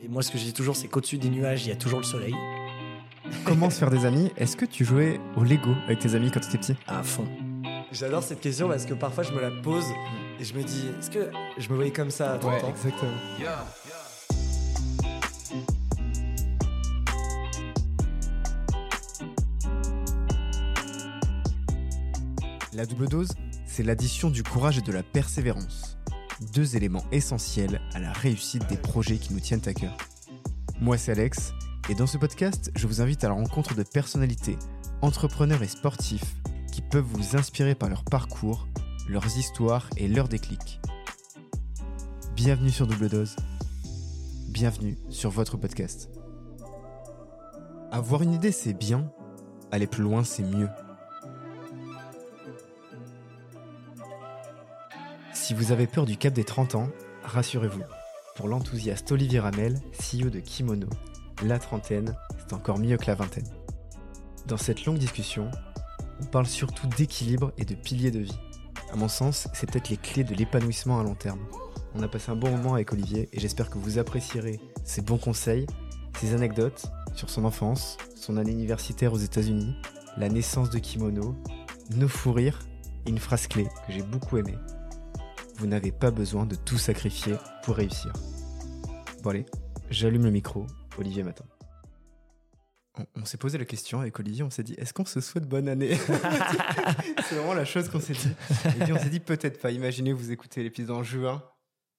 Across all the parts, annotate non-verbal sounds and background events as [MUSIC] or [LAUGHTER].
Et moi, ce que je dis toujours, c'est qu'au-dessus des nuages, il y a toujours le soleil. Comment se faire des amis? Est-ce que tu jouais au Lego avec tes amis quand tu étais petit? À fond. J'adore cette question parce que parfois je me la pose et je me dis, est-ce que je me voyais comme ça à 30 ans? exactement. La double dose, c'est l'addition du courage et de la persévérance. Deux éléments essentiels à la réussite des projets qui nous tiennent à cœur. Moi, c'est Alex, et dans ce podcast, je vous invite à la rencontre de personnalités, entrepreneurs et sportifs qui peuvent vous inspirer par leur parcours, leurs histoires et leurs déclics. Bienvenue sur Double Dose. Bienvenue sur votre podcast. Avoir une idée, c'est bien. Aller plus loin, c'est mieux. Si vous avez peur du cap des 30 ans, rassurez-vous. Pour l'enthousiaste Olivier Ramel, CEO de Kimono, la trentaine, c'est encore mieux que la vingtaine. Dans cette longue discussion, on parle surtout d'équilibre et de piliers de vie. À mon sens, c'est peut-être les clés de l'épanouissement à long terme. On a passé un bon moment avec Olivier et j'espère que vous apprécierez ses bons conseils, ses anecdotes sur son enfance, son année universitaire aux États-Unis, la naissance de Kimono, nos fous rires et une phrase clé que j'ai beaucoup aimée. Vous n'avez pas besoin de tout sacrifier pour réussir. Bon allez, j'allume le micro, Olivier m'attend. On, on s'est posé la question avec Olivier, on s'est dit, est-ce qu'on se souhaite bonne année [LAUGHS] C'est vraiment la chose qu'on s'est dit. Et puis on s'est dit, peut-être pas. Imaginez, vous écoutez l'épisode en juin,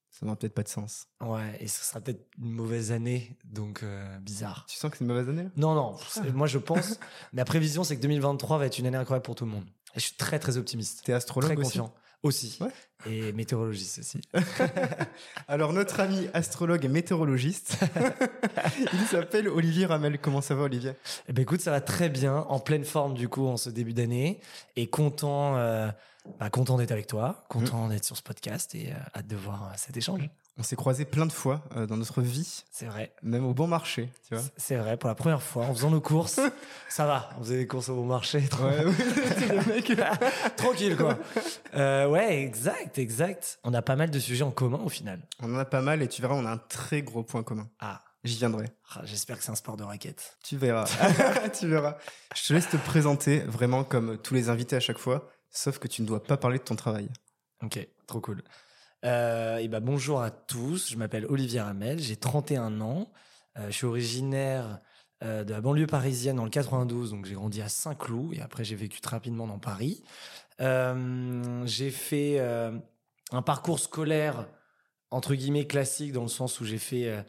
ça n'aura peut-être pas de sens. Ouais, et ce sera peut-être une mauvaise année, donc euh, bizarre. Tu sens que c'est une mauvaise année Non, non, moi je pense, ma prévision c'est que 2023 va être une année incroyable pour tout le monde. Et je suis très très optimiste, T'es astrologue très aussi? confiant. Aussi. Ouais. Et météorologiste aussi. [LAUGHS] Alors notre ami astrologue et météorologiste, [LAUGHS] il s'appelle Olivier Ramel. Comment ça va Olivier? Eh ben écoute, ça va très bien, en pleine forme du coup en ce début d'année, et content, euh, bah, content d'être avec toi, content d'être sur ce podcast et euh, hâte de voir euh, cet échange. On s'est croisés plein de fois euh, dans notre vie, C'est vrai. même au bon marché, tu vois. C'est vrai, pour la première fois, en faisant nos courses, [LAUGHS] ça va, on faisait des courses au bon marché. Ouais, [LAUGHS] ouais. [LAUGHS] Tranquille, quoi. Euh, ouais, exact, exact. On a pas mal de sujets en commun au final. On en a pas mal et tu verras, on a un très gros point commun. Ah, J'y viendrai. ah, j'espère que c'est un sport de raquette. Tu verras. tu verras. Je te laisse te présenter vraiment comme tous les invités à chaque fois, sauf que tu ne dois pas parler de ton travail. Ok, trop cool. Euh, et bah, bonjour à tous, je m'appelle Olivier Ramel, j'ai 31 ans, Euh, je suis originaire euh, de la banlieue parisienne dans le 92, donc j'ai grandi à Saint-Cloud et après j'ai vécu très rapidement dans Paris. J'ai fait un parcours scolaire entre guillemets classique dans le sens où j'ai fait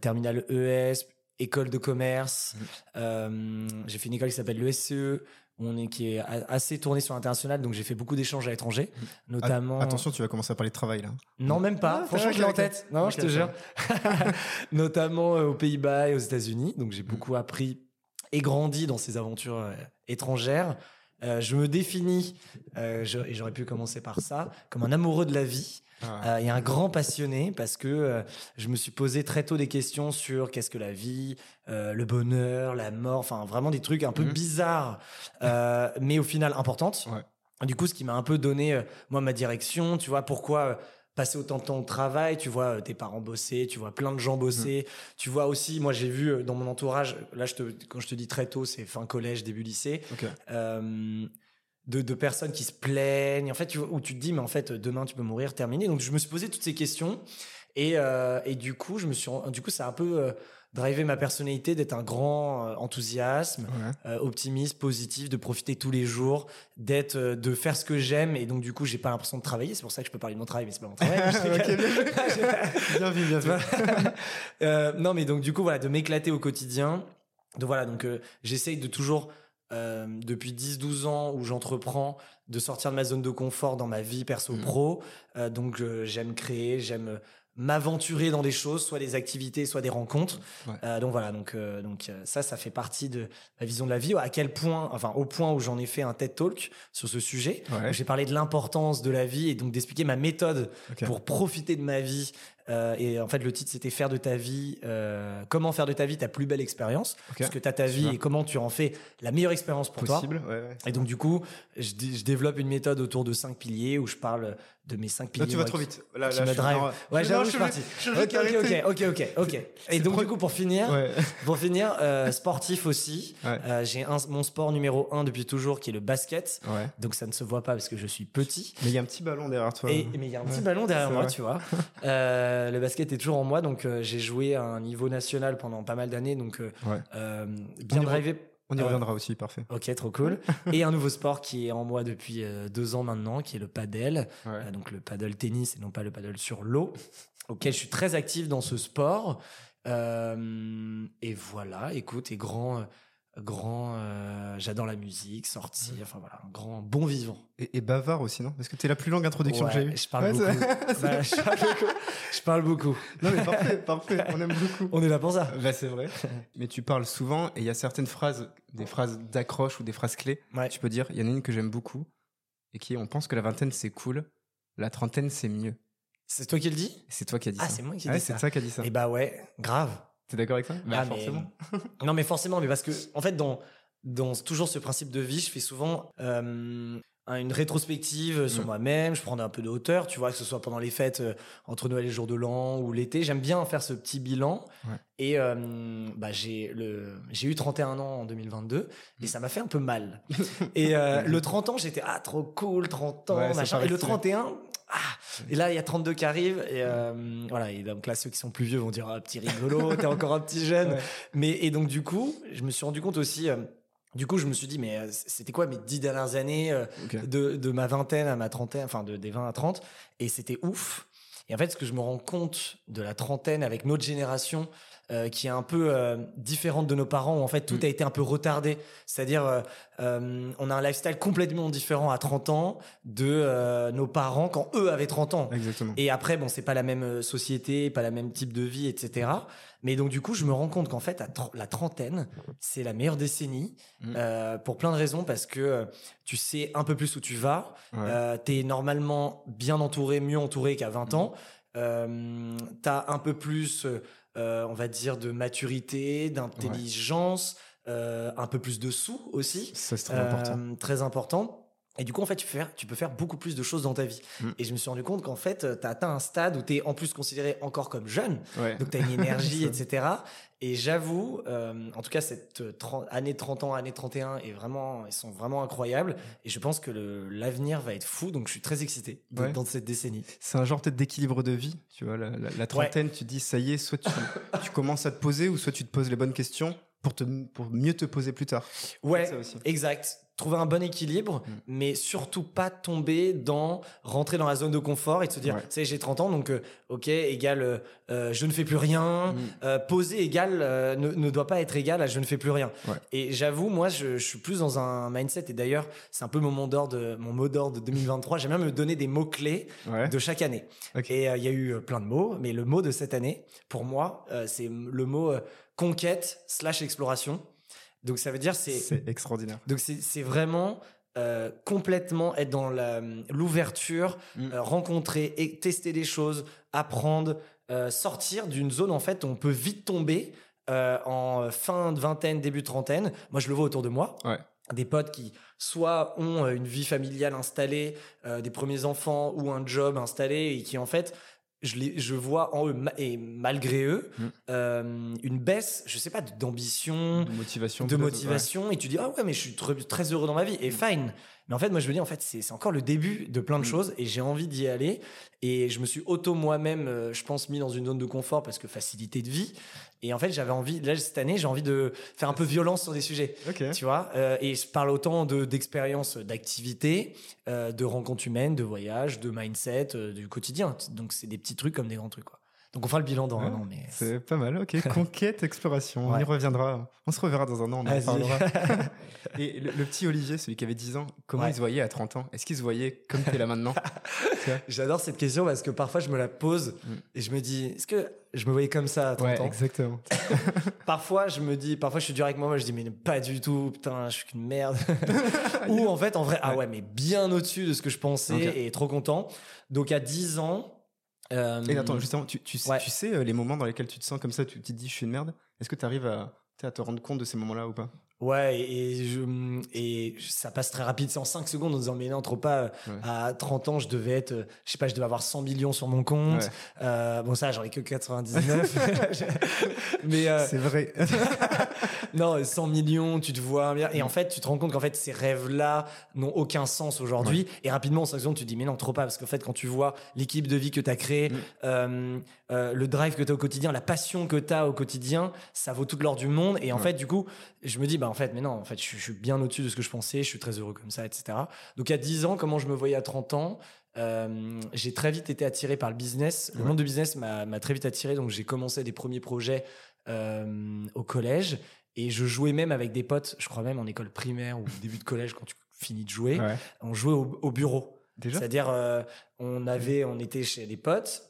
terminale ES, école de commerce. Euh, j'ai fait une école qui s'appelle l'ESCE, on est qui est assez tournée sur l'international, donc j'ai fait beaucoup d'échanges à l'étranger, notamment. At- Attention, tu vas commencer à parler de travail là. Non, même pas. Ah, Franchement, je l'ai en tête. Non, je te jure. [LAUGHS] Notamment euh, aux Pays-Bas et aux États-Unis. Donc, j'ai beaucoup appris et grandi dans ces aventures euh, étrangères. Euh, je me définis, euh, je- et j'aurais pu commencer par ça, comme un amoureux de la vie Ah. euh, et un grand passionné parce que euh, je me suis posé très tôt des questions sur qu'est-ce que la vie, euh, le bonheur, la mort, enfin vraiment des trucs un peu Mhm. bizarres, euh, mais au final importantes. Ouais. Du coup, ce qui m'a un peu donné, moi, ma direction, tu vois, pourquoi passer autant de temps au travail, tu vois tes parents bosser, tu vois plein de gens bosser, tu vois aussi, moi j'ai vu dans mon entourage, là je te, quand je te dis très tôt, c'est fin collège, début lycée, Ok. euh, de, de personnes qui se plaignent, en fait, tu, où tu te dis, mais en fait, demain tu peux mourir, terminé. Donc je me suis posé toutes ces questions et, euh, et du coup, je me suis, du coup, ça a un peu euh, drivé ma personnalité d'être un grand euh, enthousiasme, Ouais. optimiste, positif, de profiter tous les jours, d'être, de faire ce que j'aime et donc du coup, j'ai pas l'impression de travailler. C'est pour ça que je peux parler de mon travail, mais c'est pas mon travail. [LAUGHS] Je Ok, rigole. [LAUGHS] bien vu, bien vu. Non, mais donc du coup, voilà, de m'éclater au quotidien. Donc voilà, donc j'essaye de toujours, euh, depuis 10-12 ans où j'entreprends, de sortir de ma zone de confort dans ma vie perso-pro. Euh, donc euh, j'aime créer, j'aime euh, m'aventurer dans des choses, soit des activités, soit des rencontres. Ouais. Donc voilà, donc donc ça, ça fait partie de ma vision de la vie. À quel point, enfin au point où j'en ai fait un TED Talk sur ce sujet. Ouais. J'ai parlé de l'importance de la vie et donc d'expliquer ma méthode pour profiter de ma vie Euh, et en fait, le titre, c'était Faire de ta vie, euh, comment faire de ta vie ta plus belle expérience. Ok. Parce que tu as ta vie et comment tu en fais la meilleure expérience pour toi. Possible. Ouais, ouais. Et donc, du coup, je, dé- je développe une méthode autour de cinq piliers où je parle de mes cinq piliers. Là, tu vas trop vite. Là, me je suis drive. dans- Ouais, j'avoue, je suis parti. je Ok, vais ok, ok, ok, [LAUGHS] ok, ok. Et donc, du coup, pour finir, Ouais. pour finir, euh, sportif aussi. J'ai un- mon sport numéro un depuis toujours qui est le basket. Donc ça ne se voit pas parce que je suis petit. Mais il y a un petit ballon derrière toi. Et, mais il y a un petit ballon derrière moi, tu vois. [LAUGHS] Euh, le basket est toujours en moi, donc euh, j'ai joué à un niveau national pendant pas mal d'années, donc euh, Ouais. euh, bien On drivé. On y Euh, reviendra aussi, parfait. Ok, trop cool. [LAUGHS] et un nouveau sport qui est en moi depuis euh, deux ans maintenant, qui est le paddle. Ouais. Euh, donc le paddle tennis et non pas le paddle sur l'eau, auquel je suis très actif dans ce sport. Euh, et voilà, écoute, et grand, euh, grand, euh, j'adore la musique, sortir, enfin voilà, un grand bon vivant. Et, et bavard aussi, non? Parce que t'es la plus longue introduction Ouais, que j'ai eue. je parle Ouais, beaucoup. c'est- Bah, je, parle beaucoup. [LAUGHS] je parle beaucoup. Non, mais parfait, parfait. On aime beaucoup. On est là pour ça. Bah, c'est vrai. Mais tu parles souvent et il y a certaines phrases, des phrases d'accroche ou des phrases clés. Ouais. Tu peux dire, il y en a une que j'aime beaucoup et qui est on pense que la vingtaine c'est cool, la trentaine c'est mieux. C'est toi qui le dis? C'est toi qui as dit Ah, ça. c'est moi qui Ouais, dis c'est ça. toi qui as dit ça. Et bah ouais, grave. T'es d'accord avec ça? Bah, Ah, mais- forcément. [LAUGHS] Non, mais forcément, mais parce que, en fait, dans, dans toujours ce principe de vie, je fais souvent euh, une rétrospective sur Mm. moi-même. Je prends un peu de hauteur, tu vois, que ce soit pendant les fêtes euh, entre Noël et le jour de l'an ou l'été. J'aime bien faire ce petit bilan. Ouais. Et euh, bah, j'ai le- j'ai eu 31 ans en 2022 Mm. et ça m'a fait un peu mal. [LAUGHS] et euh, le 30 ans, j'étais, ah, trop cool, 30 ans, Ouais, machin. Et le stylé. 31, ah, et là, il y a 32 qui arrivent. Et euh, voilà. Et donc là, ceux qui sont plus vieux vont dire, ah, petit rigolo, [LAUGHS] t'es encore un petit jeune. Ouais. Mais et donc du coup, je me suis rendu compte aussi. euh, du coup, je me suis dit, mais euh, c'était quoi mes dix dernières années euh, de, de ma vingtaine à ma trentaine, enfin de, des 20 à 30 Et c'était ouf. Et en fait, ce que je me rends compte de la trentaine avec notre génération, euh, qui est un peu euh, différente de nos parents, où en fait tout Mm. a été un peu retardé. C'est-à-dire, euh, on a un lifestyle complètement différent à 30 ans de nos parents quand eux avaient 30 ans. Exactement. Et après, bon, c'est pas la même société, pas la même type de vie, etc. Mais donc, du coup, je me rends compte qu'en fait, à la trentaine, c'est la meilleure décennie Mm. euh, pour plein de raisons parce que euh, tu sais un peu plus où tu vas. Ouais. Euh, t'es normalement bien entouré, mieux entouré qu'à Mm. 20 ans. Euh, t'as un peu plus, euh, on va dire, de maturité, d'intelligence, euh, un peu plus de sous aussi. Ça c'est très Euh, important. Très important. Et du coup, en fait, tu peux, faire, tu peux faire beaucoup plus de choses dans ta vie. Mm. Et je me suis rendu compte qu'en fait, tu as atteint un stade où tu es en plus considéré encore comme jeune. Ouais. Donc, tu as une [LAUGHS] énergie, etc. Et j'avoue, euh, en tout cas, cette euh, 30 année 30 ans, année 31, est vraiment, ils sont vraiment incroyables. Et je pense que l'avenir va être fou. Donc, je suis très excité Ouais. dans cette décennie. C'est un genre peut-être d'équilibre de vie, tu vois. La, la- la trentaine, tu dis ça y est, soit tu, tu commences à te poser ou soit tu te poses les bonnes questions pour, te, pour mieux te poser plus tard. Ouais, Ça aussi. exact. Trouver un bon équilibre, Mm. mais surtout pas tomber dans rentrer dans la zone de confort et de se dire, Ouais. tu sais, j'ai 30 ans, donc euh, ok, égal, euh, euh, je ne fais plus rien. Mm. Euh, poser égal euh, ne, ne doit pas être égal à je ne fais plus rien. Ouais. Et j'avoue, moi, je, je suis plus dans un mindset. Et d'ailleurs, c'est un peu mon mot d'ordre, mon mot d'ordre de 2023. J'aime bien me donner des mots clés Ouais. de chaque année. Et il y a eu plein de mots, mais le mot de cette année, pour moi, c'est le mot conquête slash exploration. Donc ça veut dire c'est C'est extraordinaire. donc c'est c'est vraiment euh, complètement être dans la- l'ouverture, Mm. euh, rencontrer et tester des choses, apprendre, euh, sortir d'une zone en fait où on peut vite tomber en fin de vingtaine, début de trentaine. Moi, je le vois autour de moi. Ouais. Des potes qui soit ont une vie familiale installée, des premiers enfants ou un job installé et qui en fait je, les, je vois en eux et malgré eux Mm. euh, une baisse, je sais pas, d'ambition, De motivation. de motivation et tu dis ah ouais mais je suis très, très heureux dans ma vie et fine mais en fait moi je me dis en fait c'est encore le début de plein de Mm. choses et j'ai envie d'y aller. Et je me suis auto moi-même euh, je pense mis dans une zone de confort parce que facilité de vie. Et en fait j'avais envie là cette année j'ai envie de faire un peu violence sur des sujets tu vois. Euh, et je parle autant de d'expérience d'activité euh, de rencontres humaines de voyages de mindset euh, du quotidien. Donc c'est des petits trucs comme des grands trucs quoi donc on fera le bilan dans un an mais C'est pas mal, ok. [LAUGHS] Conquête, exploration, on Ouais. y reviendra. On se reverra dans un an, on en Vas-y. parlera. [LAUGHS] Et le, le petit Olivier, celui qui avait 10 ans, comment Ouais. il se voyait à 30 ans? Est-ce qu'il se voyait comme t'es là maintenant? [LAUGHS] J'adore cette question parce que parfois je me la pose Mm. et je me dis, est-ce que je me voyais comme ça à 30 Ouais, ans? exactement. Parfois je me dis, parfois je suis dur avec moi, je dis, mais pas du tout, putain, je suis qu'une merde. Ou en fait, en vrai, ah ouais, mais bien au-dessus de ce que je pensais et trop content. Donc à 10 ans, Euh, Et attends, justement, tu, tu, sais- Ouais. tu sais euh, les moments dans lesquels tu te sens comme ça, tu te dis je suis une merde Est-ce que tu arrives à, te rendre compte de ces moments-là ou pas? Ouais, et, et je, et ça passe très rapide. C'est en 5 secondes en disant, mais non, trop pas. Ouais. À 30 ans, je devais être, euh, je sais pas, je devais avoir 100 millions sur mon compte. Ouais. Euh, bon, ça, j'en ai que 99. [LAUGHS] [LAUGHS] mais euh, C'est vrai. [LAUGHS] [LAUGHS] non, 100 millions, tu te vois bien. Et en fait, tu te rends compte qu'en fait, ces rêves-là n'ont aucun sens aujourd'hui. Et rapidement, en 5 secondes, tu te dis, mais non, trop pas. Parce qu'en fait, quand tu vois l'équipe de vie que tu as créée, Mm. euh, euh, le drive que tu as au quotidien, la passion que tu as au quotidien, ça vaut toute l'or du monde. Et en Ouais. fait, du coup, je me dis, bah en fait, mais non, en fait, je, suis- je suis bien au-dessus de ce que je pensais, je suis très heureux comme ça, etc. Donc, à 10 ans, comment je me voyais à 30 ans euh, j'ai très vite été attiré par le business. Le Ouais. monde du business m'a très vite attiré, donc j'ai commencé des premiers projets euh, au collège et je jouais même avec des potes, je crois même en école primaire ou début de collège quand tu finis de jouer, Ouais. on jouait au, au bureau. C'est-à-dire, euh, on avait, on était chez des potes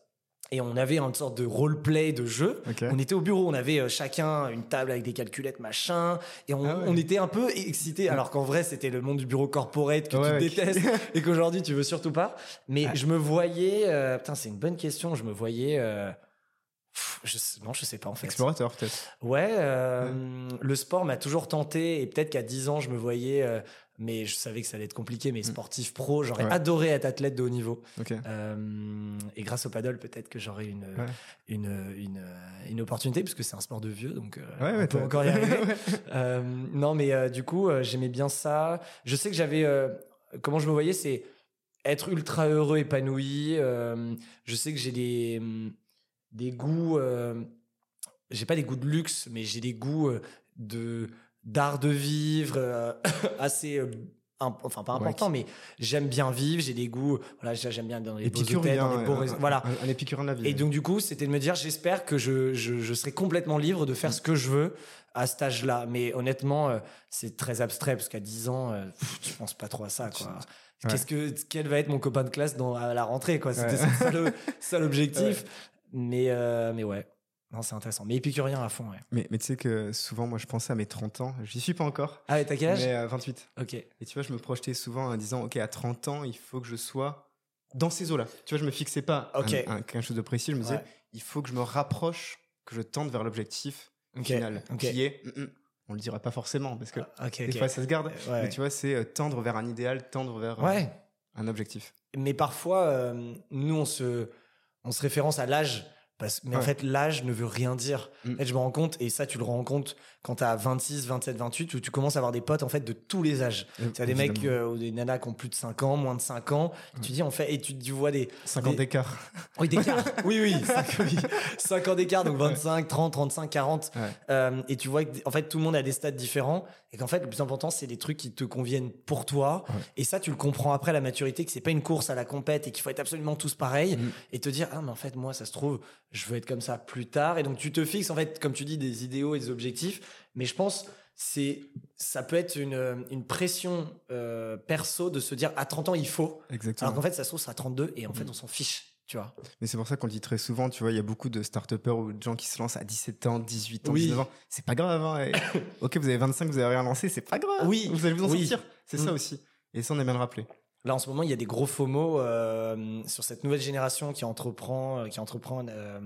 et on avait une sorte de roleplay de jeu. On était au bureau, on avait euh, chacun une table avec des calculettes, machin, et on, Ah ouais. on était un peu excités, alors qu'en vrai c'était le monde du bureau corporate que Ouais, tu détestes [LAUGHS] et qu'aujourd'hui tu veux surtout pas. Mais Ouais. je me voyais, euh, putain c'est une bonne question, je me voyais, euh, je sais- non je sais pas en fait. Explorateur peut-être. Ouais, euh, le sport m'a toujours tenté et peut-être qu'à 10 ans je me voyais, euh, mais je savais que ça allait être compliqué, mais sportif pro, j'aurais Mm. Ouais. adoré être athlète de haut niveau. Euh, et grâce au paddle, peut-être que j'aurais une, Ouais. une, une, une opportunité, puisque c'est un sport de vieux, donc on peut encore y [LAUGHS] arriver. Non, mais du coup, j'aimais bien ça. Je sais que j'avais. comment je me voyais, c'est être ultra heureux, épanoui. Je sais que j'ai des, hum, des goûts. euh, j'ai pas des goûts de luxe, mais j'ai des goûts euh, de d'art de vivre euh, [COUGHS] assez. euh, Enfin, pas Ouais, important, mais j'aime bien vivre. J'ai des goûts. Voilà, j'aime bien dans les beaux hôtels, dans les beaux un- Voilà. Un, un épicurien de la vie. Et donc, du coup, c'était de me dire, j'espère que je, je, je serai complètement libre de faire ce que je veux à cet âge-là. Mais honnêtement, euh, c'est très abstrait parce qu'à 10 ans, euh, tu penses pas trop à ça, quoi. Ouais. Qu'est-ce que, quel va être mon copain de classe dans, à la rentrée, quoi? C'était Ouais. ça l'objectif. [LAUGHS] Mais, euh, mais ouais. Non, c'est intéressant. Mais épicurien à fond, ouais. Mais, mais tu sais que souvent, moi, je pensais à mes 30 ans. J'y suis pas encore. Ah, et t'as quel âge? Mais euh, 28. Ok. Et tu vois, je me projetais souvent en disant, OK, à 30 ans, il faut que je sois dans ces eaux-là. Tu vois, je me fixais pas un- Ok. un- quelque chose de précis. Je me disais, Ouais. il faut que je me rapproche, que je tente vers l'objectif final, qui est, mm, mm, on le dira pas forcément, parce que Ok, des fois, ça se garde. Ouais. Mais tu vois, c'est euh, tendre vers un idéal, tendre vers euh, Ouais. un objectif. Mais parfois, euh, nous, on se, on se référence à l'âge. Parce, mais en fait, l'âge ne veut rien dire. Mm. En fait, je me rends compte, et ça, tu le rends compte quand tu as 26, 27, 28, où tu commences à avoir des potes en fait de tous les âges. Tu as des mecs euh, ou des nanas qui ont plus de 5 ans, moins de 5 ans. Et tu dis, en fait, et tu, tu vois des. 50 des- d'écart. Oui, d'écart. [LAUGHS] oui, oui, 5, oui. 5 ans d'écart, donc 25, 30, 35, 40. Ouais. Euh, et tu vois que, en fait, tout le monde a des stades différents. Et qu'en fait, le plus important, c'est les trucs qui te conviennent pour toi. Ouais. Et ça, tu le comprends après la maturité, que c'est pas une course à la compète et qu'il faut être absolument tous pareils. Mm. Et te dire, ah, mais en fait, moi, ça se trouve, je veux être comme ça plus tard. Et donc, tu te fixes, en fait, comme tu dis, des idéaux et des objectifs. Mais je pense, c'est, ça peut être une, une pression euh, perso de se dire, à 30 ans, il faut. Exactement. Alors qu'en fait, ça se trouve, c'est à 32 et en Mm. fait, on s'en fiche. Tu vois. Mais c'est pour ça qu'on le dit très souvent, tu vois, il y a beaucoup de start-upers ou de gens qui se lancent à 17 ans, 18 ans, Oui. 19 ans. C'est pas grave, hein. [COUGHS] ok, vous avez 25, vous avez rien lancé, c'est pas grave. Oui. Vous allez vous en Oui. sortir. C'est ça Mm. aussi. Et ça, on aime bien le rappeler. Là, en ce moment, il y a des gros FOMO euh, sur cette nouvelle génération qui entreprend, euh, qui entreprend, euh,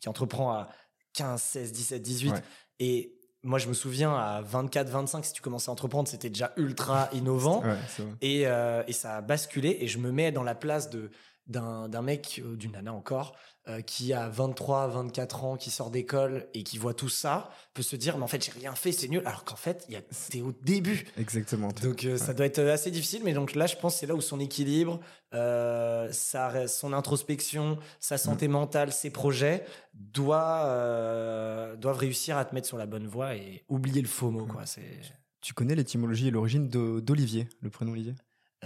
qui entreprend à 15, 16, 17, 18. Ouais. Et moi, je me souviens à 24, 25, si tu commençais à entreprendre, c'était déjà ultra [LAUGHS] innovant. Ouais. Et, euh, et ça a basculé. Et je me mets dans la place de d'un mec, d'une nana encore, euh, qui a 23, 24 ans, qui sort d'école et qui voit tout ça, peut se dire, mais en fait, j'ai rien fait, c'est nul. Alors qu'en fait, a- c'est au début. Exactement. Donc euh, ça doit être assez difficile, mais donc là je pense que c'est là où son équilibre, euh, sa- son introspection, sa santé mentale, ses projets euh, doivent réussir à te mettre sur la bonne voie et oublier le FOMO quoi. C'est Tu connais l'étymologie et l'origine d'O- d'Olivier, le prénom Olivier?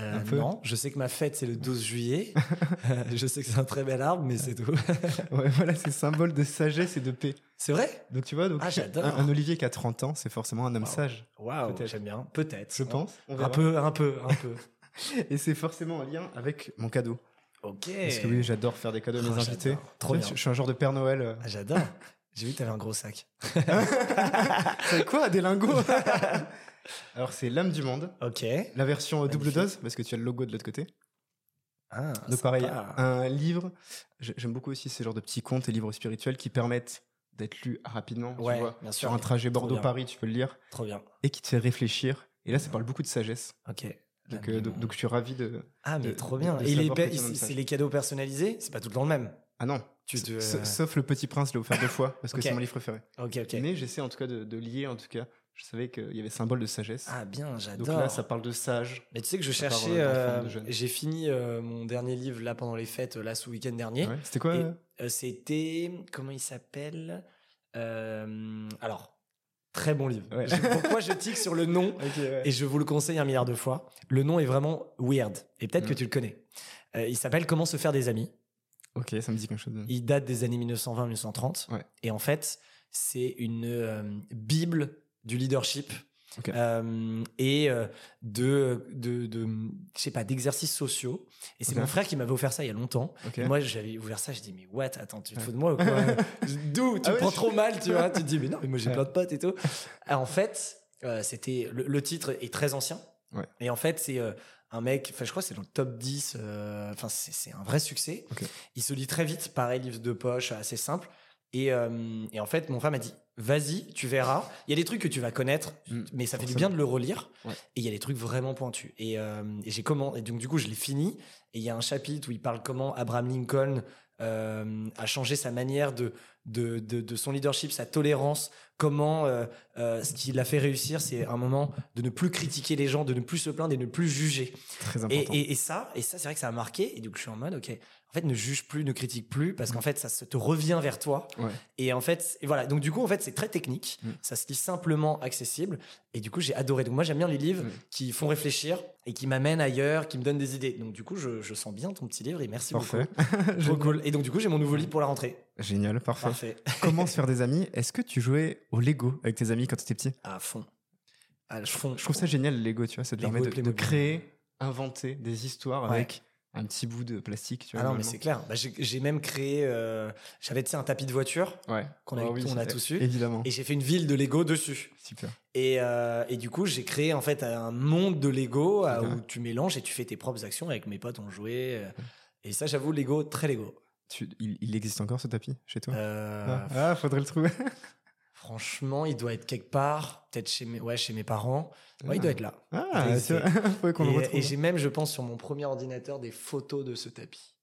Euh, non, je sais que ma fête c'est le 12 juillet. [LAUGHS] Euh, je sais que c'est un très bel arbre, mais c'est tout. [LAUGHS] Ouais, voilà, c'est symbole de sagesse et de paix. c'est vrai? Donc tu vois, donc, Ah, un, un Olivier qui a 30 ans, c'est forcément un homme Wow. sage. Waouh, j'aime bien. Peut-être. Je pense. Un peu, un peu, un peu. [LAUGHS] Et c'est forcément en lien avec mon cadeau. Ok. Parce que oui, j'adore faire des cadeaux à mes Oh, invités. j'adore. Trop bien. Je je suis un genre de Père Noël. euh. Ah, J'adore. J'ai vu que t'avais un gros sac. C'est quoi des lingots? Alors c'est l'âme du monde, Ok. la version double dose parce que tu as le logo de l'autre côté. Ah, Donc pareil, sympa. un livre, j'ai- j'aime beaucoup aussi ces genres de petits contes et livres spirituels qui permettent d'être lus rapidement, tu Ouais, vois. bien sûr. Sur un trajet. Bordeaux-Paris, tu peux le lire, Trop bien. et qui te fait réfléchir. Et là, ça parle beaucoup de sagesse. Ok. Donc, euh, donc, donc je suis ravi de... ah, mais de- trop bien. de Et les tu c'est les cadeaux personnalisés? C'est pas tout le temps le même? Ah non, Tu te- sauf Le Petit Prince, je l'ai offert deux fois, parce que c'est mon livre préféré. Ok, ok. Mais j'essaie en tout cas de, de lier, en tout cas, je savais qu'il y avait symbole de sagesse. Ah, bien, j'adore. donc là, ça parle de sage. Mais tu sais que je cherchais. euh, euh. J'ai fini euh, mon dernier livre là pendant les fêtes, là ce week-end dernier. Ouais. C'était quoi euh C'était. Comment il s'appelle Alors, très bon livre. Ouais. Je- pourquoi je tique sur le nom [LAUGHS] ouais. Et je vous le conseille un milliard de fois. Le nom est vraiment weird. Et peut-être que Mm. tu le connais. Il s'appelle Comment se faire des amis. Ok, ça me dit quelque chose. Il date des années 1920-1930. Ouais. Et en fait, c'est une bible du leadership. Euh, et euh, de, de, de, je sais pas, d'exercices sociaux. Et c'est mon frère qui m'avait offert ça il y a longtemps. Ok. Et moi, j'avais ouvert ça, je dis, mais what, attends, tu te fous de moi ou quoi? [LAUGHS] D'où? Tu Ah me ouais, prends je- trop mal, tu vois? Tu te dis, mais non, mais moi j'ai plein de potes et tout. Alors, en fait, euh, c'était le, le titre est très ancien. Ouais. Et en fait, c'est euh, un mec, enfin, je crois que c'est dans le top 10. euh, Enfin, c'est un vrai succès. Il se lit très vite, pareil, livre de poche, assez simple. Et, et en fait, mon frère m'a dit, vas-y, tu verras. Il y a des trucs que tu vas connaître, Mm, mais ça fait du bien de le relire. Ouais. Et il y a des trucs vraiment pointus. Et, euh, et j'ai comment Et donc du coup, je l'ai fini. Et il y a un chapitre où il parle comment Abraham Lincoln euh, a changé sa manière de, de, de, de son leadership, sa tolérance. Comment euh, ce qui l'a fait réussir, c'est un moment de ne plus critiquer les gens, de ne plus se plaindre et de ne plus juger. Très Et, important. et, et ça, et ça, c'est vrai que ça a marqué. Et donc je suis en mode, ok. En fait, ne juge plus, ne critique plus, parce qu'en fait, ça se te revient vers toi. Ouais. Et en fait, et voilà. Donc du coup, en fait, c'est très technique. Mm. Ça se lit simplement, accessible. Et du coup, j'ai adoré. Donc moi, j'aime bien les livres Mm. qui font réfléchir et qui m'amènent ailleurs, qui me donnent des idées. Donc du coup, je, je sens bien ton petit livre et merci Parfait. beaucoup. [LAUGHS] Trop cool. Et donc du coup, j'ai mon nouveau livre pour la rentrée. Génial, parfait. Parfait. [LAUGHS] Comment se faire des amis? Est-ce que tu jouais au Lego avec tes amis quand tu étais petit? À fond. À fond. Je trouve ça génial, le Lego, tu vois, ça te permet et de, créer, inventer des histoires Ouais. avec un petit bout de plastique, tu Ah vois. non, mais c'est clair. Bah, j'ai même créé. euh, J'avais un tapis de voiture Ouais. qu'on a, Ah oui, qu'on a tous eu. Évidemment. Et j'ai fait une ville de Lego dessus. Super. Et, euh, et du coup, j'ai créé en fait un monde de Lego euh, où tu mélanges et tu fais tes propres actions avec mes potes, on jouait. euh, Et ça, j'avoue, Lego, très Lego. Tu- il, il existe encore ce tapis chez toi? Euh, ah, ah, faudrait le trouver. [LAUGHS] Franchement, il doit être quelque part, peut-être chez mes, ouais, chez mes parents. Ouais, il Ah. doit être là. Ah, faudrait [LAUGHS] qu'on le Et, retrouve. et j'ai même, je pense, sur mon premier ordinateur des photos de ce tapis.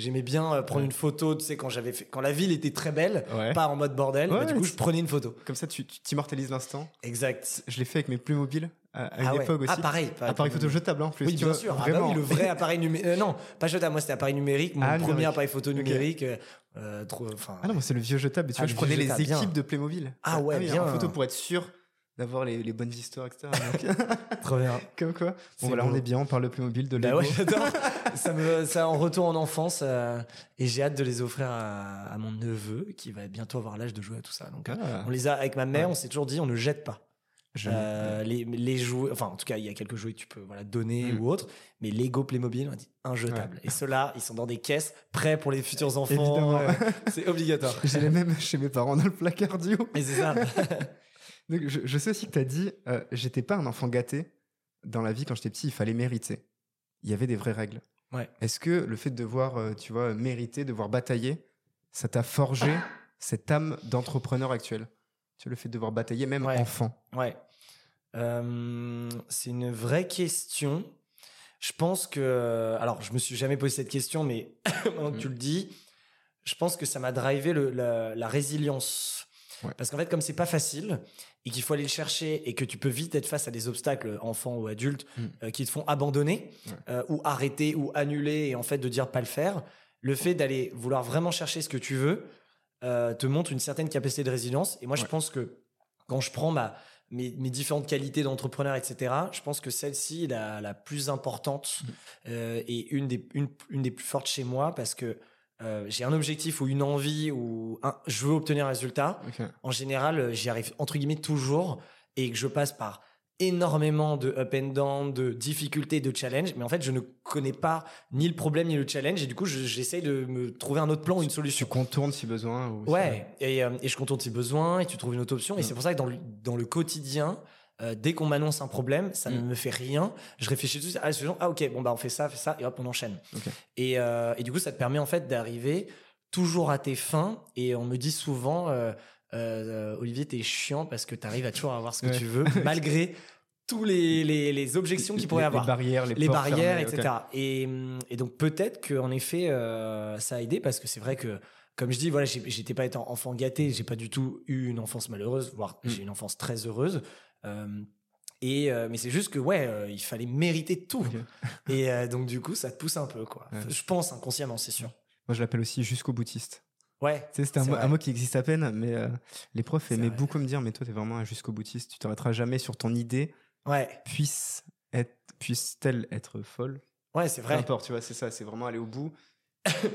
J'aimais bien euh, prendre Ouais. une photo, tu sais, quand j'avais fait, quand la ville était très belle, Ouais. pas en mode bordel. bah, Ouais, du coup, je prenais une photo. Comme ça, tu t'immortalises l'instant. Exact. Je l'ai fait avec mes Playmobil à, à Ah une ouais. époque aussi. Ah, pareil. Appareil photo jetable hein, en plus. Oui, bien vois, sûr. Ah bah Vraiment. oui, le vrai [LAUGHS] appareil numérique. non, pas jetable. Moi, c'était appareil numérique. Mon Ah, premier numérique. appareil photo numérique. euh, euh, trop. Ah non, moi c'est le vieux jetable. Et tu vois, le je prenais les jetable, équipes bien. de Playmobil. Ah ouais, bien. En photo pour être sûr d'avoir les, les bonnes histoires, etc. [LAUGHS] Trop bien. Comme quoi. Bon voilà, on est bien, on parle de Playmobil, de Bah Lego. ouais, j'adore. [LAUGHS] ça me, ça en retour en enfance. euh, et j'ai hâte de les offrir à, à mon neveu qui va bientôt avoir l'âge de jouer à tout ça. Donc, euh, Ah, on les a avec ma mère. Ouais. On s'est toujours dit, on ne jette pas. Euh, les, les jouets, enfin en tout cas il y a quelques jouets que tu peux voilà donner Mm. ou autre, mais Lego Playmobil on a dit injetable. Et ceux-là ils sont dans des caisses prêts pour les futurs enfants. Euh, [LAUGHS] c'est obligatoire. J'ai les mêmes chez mes parents dans le placard du haut. Et c'est ça. [LAUGHS] Donc, je, je sais aussi que tu as dit euh, j'étais pas un enfant gâté. Dans la vie, quand j'étais petit, il fallait mériter. Il y avait des vraies règles. Ouais. Est-ce que le fait de devoir, euh, tu vois, mériter, devoir batailler, ça t'a forgé cette âme d'entrepreneur actuel? Tu vois, le fait de devoir batailler, même Ouais. enfant. Ouais. Euh, c'est une vraie question. Je pense que. Alors, je me suis jamais posé cette question, mais [COUGHS] maintenant que Mm. tu le dis, je pense que ça m'a drivé le- la, la résilience. Ouais. Parce qu'en fait, comme c'est pas facile et qu'il faut aller le chercher et que tu peux vite être face à des obstacles, enfants ou adultes, Mm. euh, qui te font abandonner Ouais. euh, ou arrêter ou annuler et en fait de dire pas le faire, le fait d'aller vouloir vraiment chercher ce que tu veux euh, te montre une certaine capacité de résilience. Et moi, je pense que quand je prends ma, mes, mes différentes qualités d'entrepreneur, etc., je pense que celle-ci est la, la plus importante Mm. euh, et une des, une, une des plus fortes chez moi parce que euh, j'ai un objectif ou une envie ou un, je veux obtenir un résultat. En général, euh, j'y arrive entre guillemets toujours et que je passe par énormément de up and down, de difficultés, de challenges. Mais en fait, je ne connais pas ni le problème ni le challenge et du coup, je- j'essaye de me trouver un autre plan ou une Tu solution. contournes si besoin. Ou Ouais, et, euh, et je contourne si besoin, et tu trouves une autre option. Et c'est pour ça que dans le, dans le quotidien, euh, dès qu'on m'annonce un problème, ça ne Mm. me fait rien. Je réfléchis tout de suite. Ah, ah, ok, bon, bah, on fait ça, fait ça, et hop, on enchaîne. Et, euh, et du coup, ça te permet en fait d'arriver toujours à tes fins. Et on me dit souvent, euh, euh, Olivier, t'es chiant parce que t'arrives à toujours avoir ce que Ouais. tu veux, [LAUGHS] malgré tous les, les, les objections qu'il pourrait les, avoir Les barrières, les, les barrières, fermées, etc. Et, et donc peut-être qu'en effet, ça a aidé parce que c'est vrai que, comme je dis, voilà, j'étais pas étant enfant gâté, j'ai pas du tout eu une enfance malheureuse, voire Mm. j'ai une enfance très heureuse. Euh, et euh, mais c'est juste que ouais, euh, il fallait mériter tout. [LAUGHS] Et euh, donc du coup, ça te pousse un peu, quoi. Ouais. Je pense inconsciemment, c'est sûr. Moi, je l'appelle aussi jusqu'au boutiste. Ouais. Tu sais, c'était un, C'est un mot qui existe à peine, mais les profs aimaient vrai. beaucoup me dire Mais toi, t'es vraiment un jusqu'au boutiste. Tu t'arrêteras jamais sur ton idée, Ouais. puisse être, puisse-t-elle être folle? Ouais, c'est Peu vrai. importe, tu vois, c'est ça, c'est vraiment aller au bout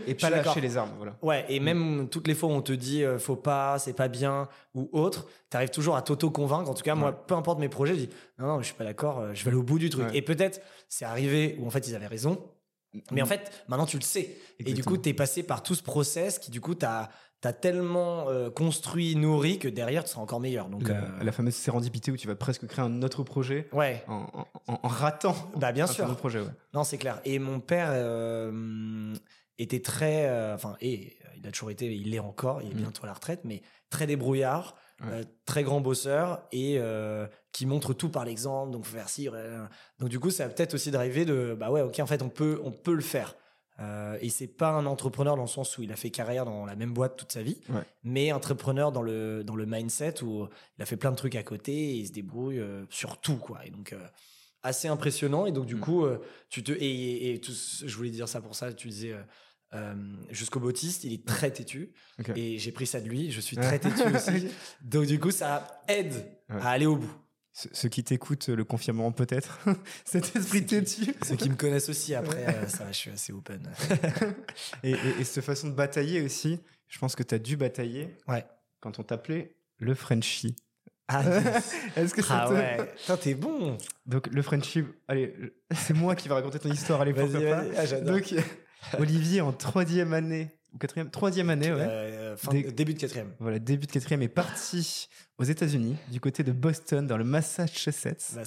et pas lâcher les armes. Voilà. Ouais, et même toutes les fois où on te dit euh, faut pas, c'est pas bien ou autre, t'arrives toujours à t'auto-convaincre. En tout cas, moi, peu importe mes projets, je dis non, non, je suis pas d'accord, euh, je vais aller au bout du truc. Ouais. Et peut-être c'est arrivé où en fait ils avaient raison, mais en fait maintenant tu le sais. Et du coup, t'es passé par tout ce process qui du coup t'as as tellement euh, construit, nourri que derrière tu seras encore meilleur. Donc la, euh, la fameuse sérendipité où tu vas presque créer un autre projet ouais, en, en- en- en ratant bah bien un sûr. autre projet. Ouais. Non, c'est clair. Et mon père euh, était très, euh, enfin, et il a toujours été, il l'est encore, il est Mm. bientôt à la retraite, mais très débrouillard, Ouais. euh, très grand bosseur et euh, qui montre tout par l'exemple. Donc, faut faire ci. Donc, du coup, ça a peut-être aussi drivé de, bah ouais, ok, en fait, on peut, on peut le faire. Euh, et c'est pas un entrepreneur dans le sens où il a fait carrière dans la même boîte toute sa vie, Ouais. mais entrepreneur dans le dans le mindset où il a fait plein de trucs à côté et il se débrouille euh, sur tout quoi. Et donc euh, assez impressionnant. Et donc du Mm. coup, euh, tu te et, et- et tout ce- je voulais dire ça pour ça. Tu disais euh, euh, jusqu'au Bautiste, il est très têtu et j'ai pris ça de lui. Je suis très [LAUGHS] têtu aussi. Donc du coup, ça aide Ouais. à aller au bout. Ceux ceux qui t'écoutent le confirmeront peut-être? [LAUGHS] Cet esprit têtu? Ceux qui me connaissent aussi après, euh, ça, va, je suis assez open. [LAUGHS] Et, et- et cette façon de batailler aussi, je pense que tu as dû batailler Ouais. quand on t'appelait le Frenchie. Ah, Est-ce que ah ouais, Putain, t'es bon. Donc le Frenchie, allez, c'est moi qui vais raconter ton histoire, allez, pourquoi Vas-y, pas. vas-y. Ah, j'adore. Donc [LAUGHS] Olivier en troisième année, ou quatrième, troisième année, ouais. Euh, fin- Début de quatrième. Voilà, début de quatrième est parti aux États-Unis, du côté de Boston, dans le Massachusetts. Ça.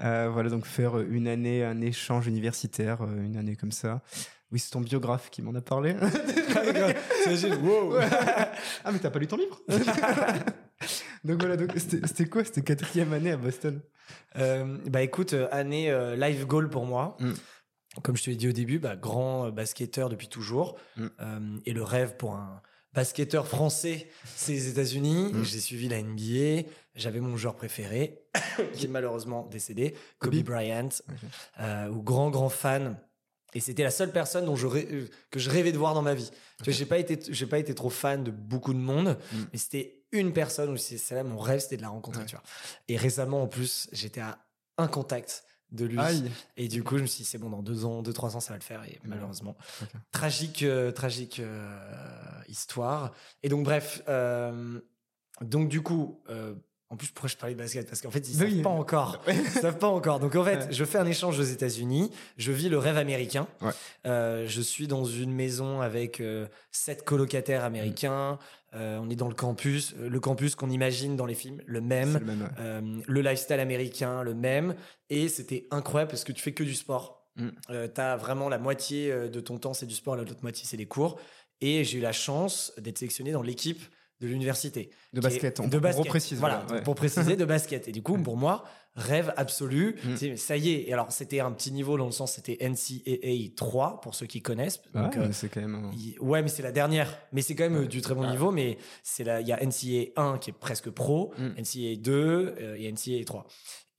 Euh, voilà, donc faire une année, un échange universitaire, euh, une année comme ça. Oui, c'est ton biographe qui m'en a parlé. [LAUGHS] T'imagines, wow. [LAUGHS] ah, mais t'as pas lu ton livre? Donc voilà, donc c'était quoi C'était quatrième année à Boston? Euh, bah écoute, euh, année euh, live goal pour moi. Mm. Comme je te l'ai dit au début, bah, grand euh, basketteur depuis toujours. Mm. Euh, et le rêve pour un basketteur français, c'est les États-Unis. Mm. J'ai suivi la NBA. J'avais mon joueur préféré, [COUGHS] qui est malheureusement décédé, Kobe, Kobe Bryant, Ok. euh, ou grand grand fan. Et c'était la seule personne dont je que je rêvais de voir dans ma vie. Tu vois, j'ai pas été, j'ai pas été trop fan de beaucoup de monde, Mm. mais c'était une personne où c'est mon rêve, c'était de la rencontrer. Ouais. Tu vois. Et récemment, en plus, j'étais à un contact de lui. Aïe Et du coup, je me suis dit, c'est bon, dans deux ans, deux, trois ans, ça va le faire. Et malheureusement, tragique, euh, tragique euh, histoire. Et donc, bref, euh, donc du coup, en plus, pourquoi je parlais de basket Parce qu'en fait, ils Oui. savent pas encore. [LAUGHS] Ils savent pas encore. Donc, en fait, Ouais. je fais un échange aux États-Unis. Je vis le rêve américain. Ouais. Euh, je suis dans une maison avec euh, sept colocataires américains. Euh, on est dans le campus, le campus qu'on imagine dans les films, le même. Le même, ouais. Le lifestyle américain, le même. Et c'était incroyable parce que tu fais que du sport. Mm. Euh, t'as vraiment la moitié de ton temps, c'est du sport, l'autre moitié, c'est des cours. Et j'ai eu la chance d'être sélectionné dans l'équipe de l'université. De qui est- basket, on, de on basket. reprécise. Voilà, ouais. pour préciser, de basket. Et du coup, Ouais. [LAUGHS] pour moi, rêve absolu. Mm. Ça y est. Et alors, c'était un petit niveau dans le sens, c'était NCAA 3, pour ceux qui connaissent. Ouais, euh, mais c'est quand même. Ouais, mais c'est la dernière. Mais c'est quand même euh, Ouais. du très bon Ah. niveau. Mais c'est la, il y a NCAA 1 qui est presque pro, Mm. NCAA 2 euh, et NCAA 3.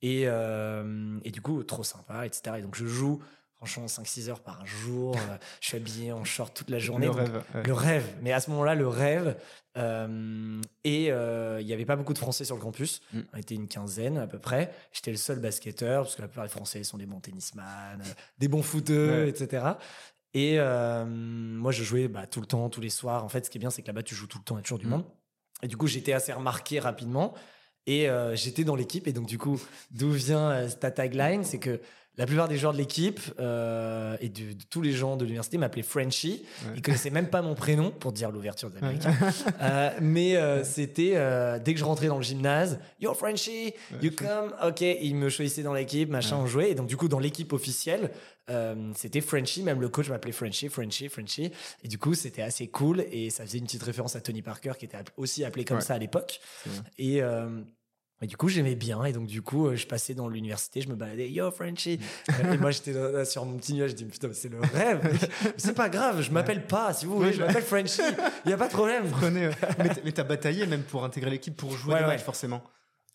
Et, euh, et du coup, trop sympa, etc. Et donc, je joue, franchement, 5-6 heures par jour. euh, [LAUGHS] je suis habillé en short toute la journée. Le Donc, rêve. ouais. le rêve. Mais à ce moment-là, le rêve. euh, et euh, il n'y avait pas beaucoup de Français sur le campus. Mm. On était une quinzaine à peu près. J'étais le seul basketteur, parce que la plupart des Français sont des bons tennisman, [LAUGHS] euh, des bons footeux, Ouais. etc. Et euh, moi, je jouais bah, tout le temps, tous les soirs. En fait, ce qui est bien, c'est que là-bas, tu joues tout le temps, il y a toujours du Mm. monde. Et du coup, j'étais assez remarqué rapidement. Et euh, j'étais dans l'équipe. Et donc, du coup, d'où vient euh, ta tagline C'est que la plupart des joueurs de l'équipe euh, et de, de tous les gens de l'université m'appelaient Frenchie. Ouais. Ils connaissaient même pas mon prénom pour dire l'ouverture des Américains. Euh, mais euh, c'était dès que je rentrais dans le gymnase, Yo Frenchie, you come, ok. Ils me choisissaient dans l'équipe, machin, on jouait. Et donc du coup dans l'équipe officielle, c'était Frenchie. Même le coach m'appelait Frenchie, Frenchie, Frenchie. Et du coup c'était assez cool et ça faisait une petite référence à Tony Parker qui était aussi appelé comme ça à l'époque. Et euh, et du coup, j'aimais bien. Et donc, du coup, euh, je passais dans l'université, je me baladais, yo, Frenchie. Euh, et moi, j'étais là, sur mon petit nuage, je dis, putain, mais c'est le rêve. [LAUGHS] C'est pas grave, je m'appelle pas, si vous voulez, je m'appelle Frenchie. Il y a pas de problème. Prenez, euh, mais mais t'as bataillé même pour intégrer l'équipe, pour jouer Ouais, matchs, forcément.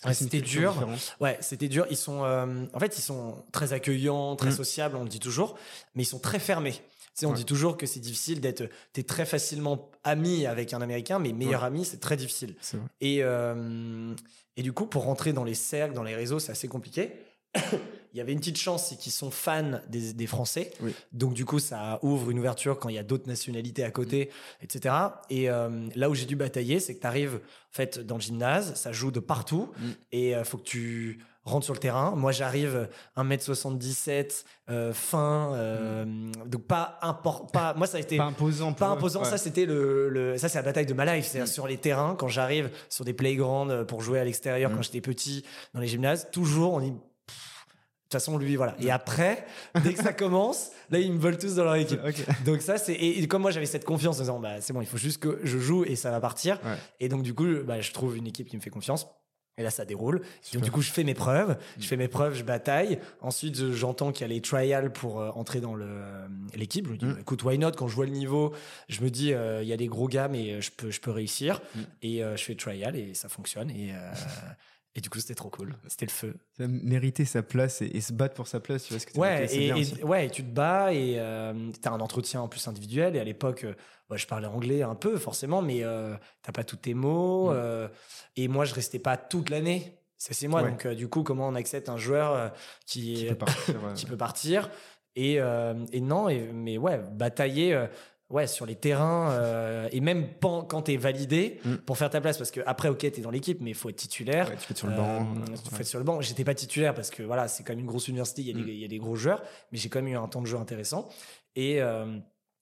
Ouais, c'était dur. Ouais, c'était dur. Ils sont, euh, en fait, ils sont très accueillants, très Mm. sociables, on le dit toujours, mais ils sont très fermés. Tu sais, on Ouais. dit toujours que c'est difficile d'être, t'es très facilement ami avec un Américain, mais meilleur ami, c'est très difficile. Et, euh, et du coup, pour rentrer dans les cercles, dans les réseaux, c'est assez compliqué. [COUGHS] il y avait une petite chance, c'est qu'ils sont fans des, des Français. Oui. Donc, du coup, ça ouvre une ouverture quand il y a d'autres nationalités à côté, etc. Et euh, là où j'ai dû batailler, c'est que tu arrives en fait, dans le gymnase, ça joue de partout, Mm. et il faut que tu rentres sur le terrain. Moi, j'arrive 1m77, euh, fin, euh, donc pas import, pas, moi, ça a été [LAUGHS] Pas imposant. pas eux. imposant. Ouais. Ça, c'était le, le- ça, c'est la bataille de ma life. C'est-à-dire Mm. sur les terrains, quand j'arrive sur des playgrounds euh, pour jouer à l'extérieur, Mm. quand j'étais petit, dans les gymnases, toujours, on dit, de toute façon, lui, voilà. Et après, dès que ça [LAUGHS] commence, là, ils me veulent tous dans leur équipe. Donc ça, c'est et, et comme moi, j'avais cette confiance en disant, bah, c'est bon, il faut juste que je joue et ça va partir. Ouais. Et donc, du coup, bah, je trouve une équipe qui me fait confiance. Et là, ça déroule. Super. Donc, du coup, je fais mes preuves. Mm. Je fais mes preuves, je bataille. Ensuite, je- j'entends qu'il y a les trials pour euh, entrer dans euh, l'équipe. Je me dis, Mm. bah, écoute, why not? Quand je vois le niveau, je me dis, euh, il y a des gros gars, mais je peux, je peux réussir. Mm. Et euh, je fais trial et ça fonctionne. Et, et du coup, c'était trop cool. C'était le feu. Ça, Mériter sa place et, et se battre pour sa place, tu vois ce que Ouais, et, et- ouais, et tu te bats et euh, t'as un entretien en plus individuel. Et à l'époque, euh, bah, je parlais anglais un peu forcément, mais euh, t'as pas tous tes mots. Mm. euh, et moi, je restais pas toute l'année. C'est c'est moi. Ouais. Donc, euh, du coup, comment on accepte un joueur qui, Qui peut partir, [LAUGHS] ouais. qui peut partir et, euh, et non, et, mais ouais, batailler. euh, Ouais, sur les terrains euh, et même pen- quand t'es validé Mm. pour faire ta place parce que après ok t'es dans l'équipe mais il faut être titulaire Ouais, tu peux être sur le banc. euh, faut ouais. être sur le banc. J'étais pas titulaire parce que voilà, c'est quand même une grosse université, il y a, Mm. y a des gros joueurs, mais j'ai quand même eu un temps de jeu intéressant. Et euh,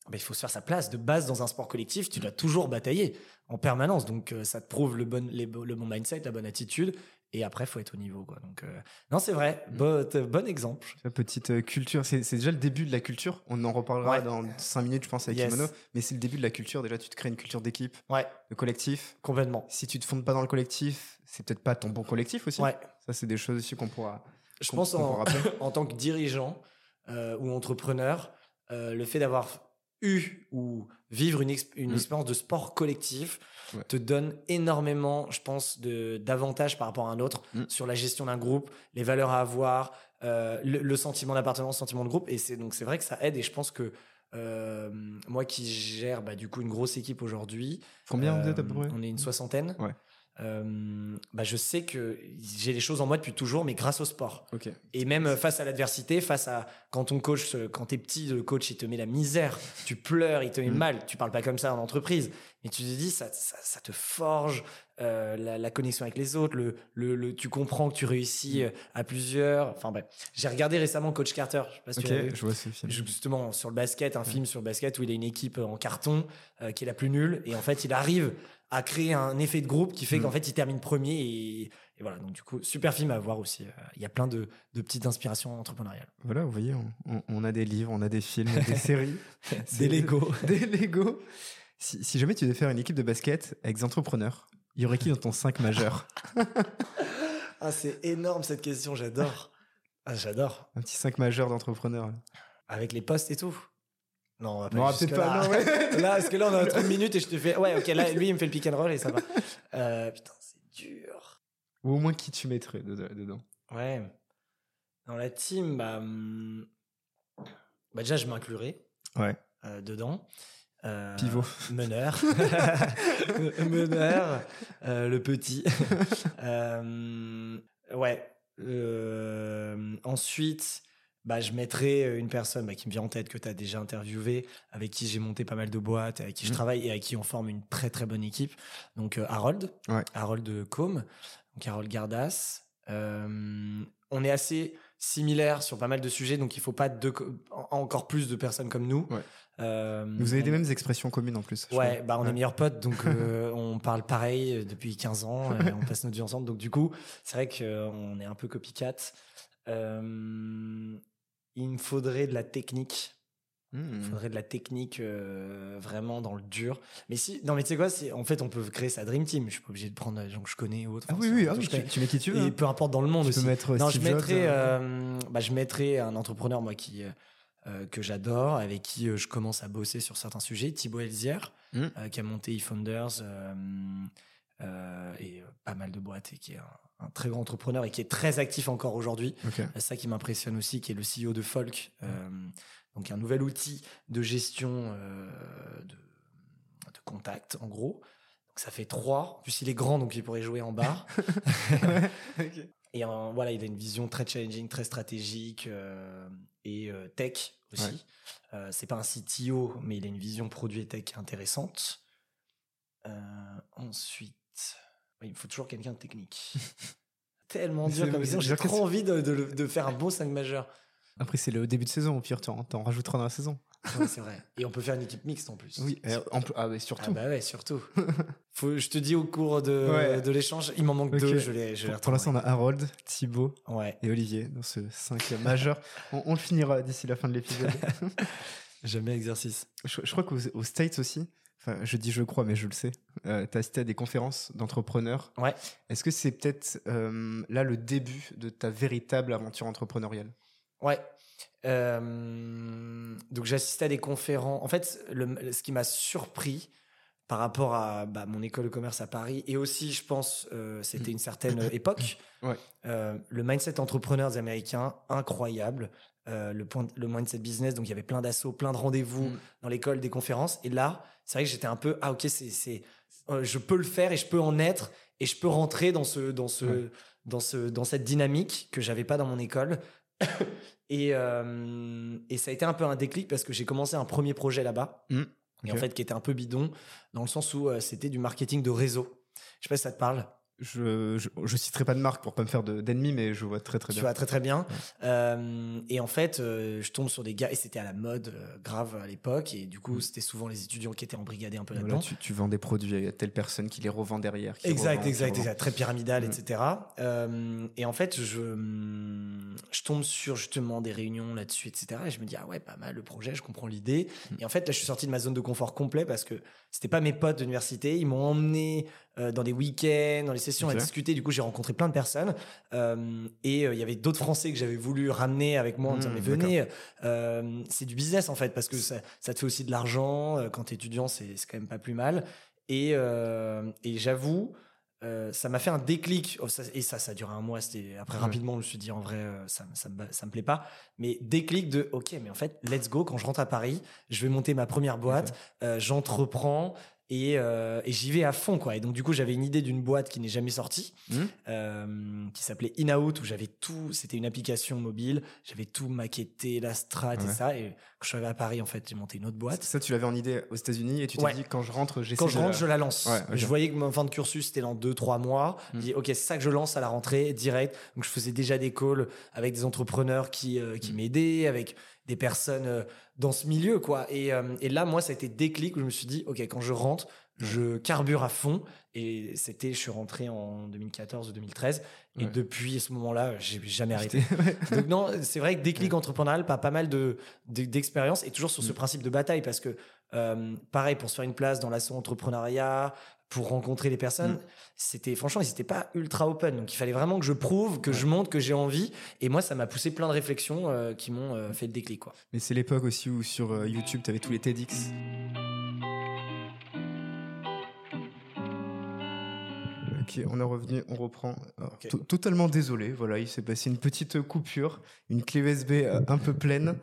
bah, il faut se faire sa place. De base, dans un sport collectif, tu dois toujours batailler en permanence. Donc euh, ça te prouve le bon, les le bon mindset, la bonne attitude. Et après, faut être au niveau. Quoi. Donc, euh, non, c'est vrai. Mm. Bon, bon exemple. Petite euh, culture, c'est déjà le début de la culture. On en reparlera Ouais. dans 5 minutes, je pense, avec Yes. Kimono. Mais c'est le début de la culture. Déjà, tu te crées une culture d'équipe, Ouais, de collectif. complètement. Si tu te fondes pas dans le collectif, c'est peut-être pas ton bon collectif aussi. Ouais. Ça, c'est des choses aussi qu'on pourra. Je pense qu'on en, pourra [LAUGHS] en tant que dirigeant euh, ou entrepreneur, euh, le fait d'avoir eu ou vivre une, exp- une Mm. expérience de sport collectif Ouais. te donne énormément, je pense, de d'avantages par rapport à un autre Mm. sur la gestion d'un groupe, les valeurs à avoir, euh, le, le sentiment d'appartenance, le sentiment de groupe. Et c'est donc c'est vrai que ça aide. Et je pense que euh, moi qui gère bah, du coup une grosse équipe aujourd'hui, Combien vous euh, êtes à peu près? On est une soixantaine. Ouais. Euh, bah, je sais que j'ai les choses en moi depuis toujours, mais grâce au sport. Et même euh, face à l'adversité, face à quand ton coach, euh, quand t'es petit, le coach il te met la misère, tu pleures, il te met Mm. mal. Tu parles pas comme ça en entreprise, mais tu te dis ça, ça, ça te forge euh, la, la connexion avec les autres. Le, le, le- tu comprends que tu réussis euh, à plusieurs. Enfin bref, j'ai regardé récemment Coach Carter. Je sais pas si tu l'as vu. Ok, je vois ce film. Justement sur le basket, un film sur le basket où il a une équipe en carton euh, qui est la plus nulle et en fait il arrive à créer un effet de groupe qui fait Mm. qu'en fait il termine premier et, et voilà donc du coup super film à voir aussi. Il y a plein de, de petites inspirations entrepreneuriales. Voilà, vous voyez, on, on- on a des livres, on a des films, des [LAUGHS] séries. Des Lego. [LAUGHS] des Lego. Si, si jamais tu devais faire une équipe de basket avec des entrepreneurs, il y aurait qui dans ton 5 majeur [LAUGHS] Ah c'est énorme cette question, j'adore. Ah j'adore. Un petit 5 majeur d'entrepreneurs. Avec les postes et tout. Non, on va pas Non, peut-être jusque-là. pas, non, ouais. [LAUGHS] là, parce que là on a 30 minutes et je te fais ouais ok là lui il me fait le pick and roll et ça va. Euh, putain c'est dur. Ou au moins qui tu mettrais de- dedans? Ouais. Dans la team, bah, hum, bah déjà, je m'inclurai Ouais. euh, dedans. Euh, Pivot. Meneur. [LAUGHS] [LAUGHS] meneur. le petit. Ouais. Ensuite, bah, je mettrai une personne bah, qui me vient en tête que tu as déjà interviewé, avec qui j'ai monté pas mal de boîtes, avec qui je Mhm. travaille et avec qui on forme une très très bonne équipe. Donc euh, Harold, Ouais. Harold de Com, donc Harold Gardas. Euh, on est assez similaires sur pas mal de sujets, donc il faut pas encore plus de personnes comme nous. Euh, vous avez des mêmes expressions communes en plus. Ouais, bah on est meilleurs potes, donc euh, [LAUGHS] on parle pareil depuis 15 ans, on passe notre vie ensemble. Donc du coup, c'est vrai qu'on est un peu copycat. Il me faudrait de la technique il mmh. faudrait de la technique euh, vraiment dans le dur. Mais si, non, mais tu sais quoi, en fait, on peut créer sa Dream Team. Je suis pas obligé de prendre des gens que je connais ou autre. Ah oui, oui, ah tu, mets qui tu veux. Et peu importe dans le monde tu aussi. Peux mettre non, je mettrais, euh, bah, je mettrais un entrepreneur, moi, qui, euh, que j'adore, avec qui je commence à bosser sur certains sujets. Thibaut Elzière, mmh. qui a monté eFounders et pas mal de boîtes et qui est un, très grand entrepreneur et qui est très actif encore aujourd'hui. C'est ça qui m'impressionne aussi, qui est le CEO de Folk. Donc un nouvel outil de gestion euh, de, de, contact, en gros. Donc ça fait trois. En plus, il est grand, donc il pourrait jouer en bar. [LAUGHS] Et voilà, il a une vision très challenging, très stratégique euh, et euh, tech aussi. c'est pas un CTO, mais il a une vision produit et tech intéressante. ensuite, il faut toujours quelqu'un de technique. [LAUGHS] Tellement dur comme vision. J'ai trop envie de, de, de, faire un beau 5 majeur. Après, c'est le début de saison. Au pire, t'en, t'en rajouteras dans la saison. c'est vrai. Et on peut faire une équipe mixte en plus. Oui, ah, mais surtout. Ah bah ouais, surtout. [LAUGHS] Faut, je te dis au cours de, de l'échange, il m'en manque deux. Je l'ai, je pour, pour l'instant, on a Harold, Thibaut ouais. et Olivier dans ce 5 majeur. On, le finira d'ici la fin de l'épisode. [LAUGHS] Jamais exercice. Je, crois qu'aux States aussi, enfin, je dis je crois, mais je le sais, euh, tu as assisté à des conférences d'entrepreneurs. Ouais. Est-ce que c'est peut-être euh, là le début de ta véritable aventure entrepreneuriale? Ouais. Euh, donc j'assistais à des conférences. En fait, le, ce qui m'a surpris par rapport à bah, mon école de commerce à Paris et aussi, je pense, euh, c'était une certaine [COUGHS] époque. Ouais. Euh, le mindset entrepreneur des Américains, incroyable. Le, point, le mindset business, donc il y avait plein d'assauts, plein de rendez-vous mm. dans l'école, des conférences. Et là, c'est vrai que j'étais un peu, ah ok, c'est, c'est, je peux le faire et je peux en être et je peux rentrer dans ce, dans ce, dans ce, dans cette dynamique que j'avais pas dans mon école. [COUGHS] Et, euh, et ça a été un peu un déclic parce que j'ai commencé un premier projet là-bas. Mmh. Et en fait, qui était un peu bidon, dans le sens où euh, c'était du marketing de réseau. Je sais pas si ça te parle je, je, citerai pas de marque pour pas me faire d'ennemis, mais je vois très très bien. Tu vois très très bien. Euh, et en fait, euh, je tombe sur des gars, et c'était à la mode euh, grave à l'époque, et du coup, mm. c'était souvent les étudiants qui étaient embrigadés un peu là-dedans. tu, tu, vends des produits à telle personne qui les revend derrière. exact, exact, exact, très pyramidal, mm. etc. et en fait, je, je tombe sur justement des réunions là-dessus, etc. Et je me dis, ah ouais, pas mal le projet, je comprends l'idée. Mm. Et en fait, là, je suis sorti de ma zone de confort complet parce que c'était pas mes potes d'université, ils m'ont emmené euh, dans des week-ends, dans les sessions à discuter. Du coup, j'ai rencontré plein de personnes. Euh, et euh, il y avait d'autres Français que j'avais voulu ramener avec moi en disant, mmh, mais venez, c'est du business en fait, parce que ça, ça te fait aussi de l'argent. quand tu es étudiant, c'est quand même pas plus mal. Et, et j'avoue, ça m'a fait un déclic. Oh, et ça, ça a duré un mois. Après, rapidement, je me suis dit, en vrai, ça, ça, me, ça me plaît pas. Mais déclic de, OK, mais en fait, let's go. Quand je rentre à Paris, je vais monter ma première boîte. J'entreprends et, euh, et j'y vais à fond quoi. Et donc du coup j'avais une idée d'une boîte qui n'est jamais sortie mmh. euh, qui s'appelait InOut où j'avais tout c'était une application mobile j'avais tout maquetté la strat et ça. Et quand je suis arrivé à Paris en fait j'ai monté une autre boîte. Ça tu l'avais en idée aux États-Unis et tu t'es dit quand je rentre j'essaie quand je rentre je la lance. Je voyais que mon fin de cursus c'était dans 2-3 mois. Mmh. je dis ok c'est ça que je lance à la rentrée direct. Donc je faisais déjà des calls avec des entrepreneurs qui euh, qui mmh. m'aidaient avec des personnes euh, dans ce milieu, quoi. Et, euh, et, là, moi, ça a été déclic où je me suis dit, OK, quand je rentre, je carbure à fond. Et c'était, je suis rentré en 2014 ou 2013. Et depuis ce moment-là, j'ai jamais arrêté. [LAUGHS] Donc, non, c'est vrai que déclic entrepreneurial, pas, pas mal de, d'expérience et toujours sur ce mm. principe de bataille parce que, euh, pareil, pour se faire une place dans l'assaut entrepreneuriat, pour rencontrer les personnes, mm. c'était franchement, ils n'étaient pas ultra open. Donc il fallait vraiment que je prouve, que je montre, que j'ai envie. Et moi, ça m'a poussé plein de réflexions euh, qui m'ont euh, fait le déclic. Quoi. Mais c'est l'époque aussi où sur euh, YouTube, tu avais tous les TEDx. Ok, on est revenu, on reprend. Totalement désolé, voilà, il s'est passé une petite coupure, une clé USB un peu pleine.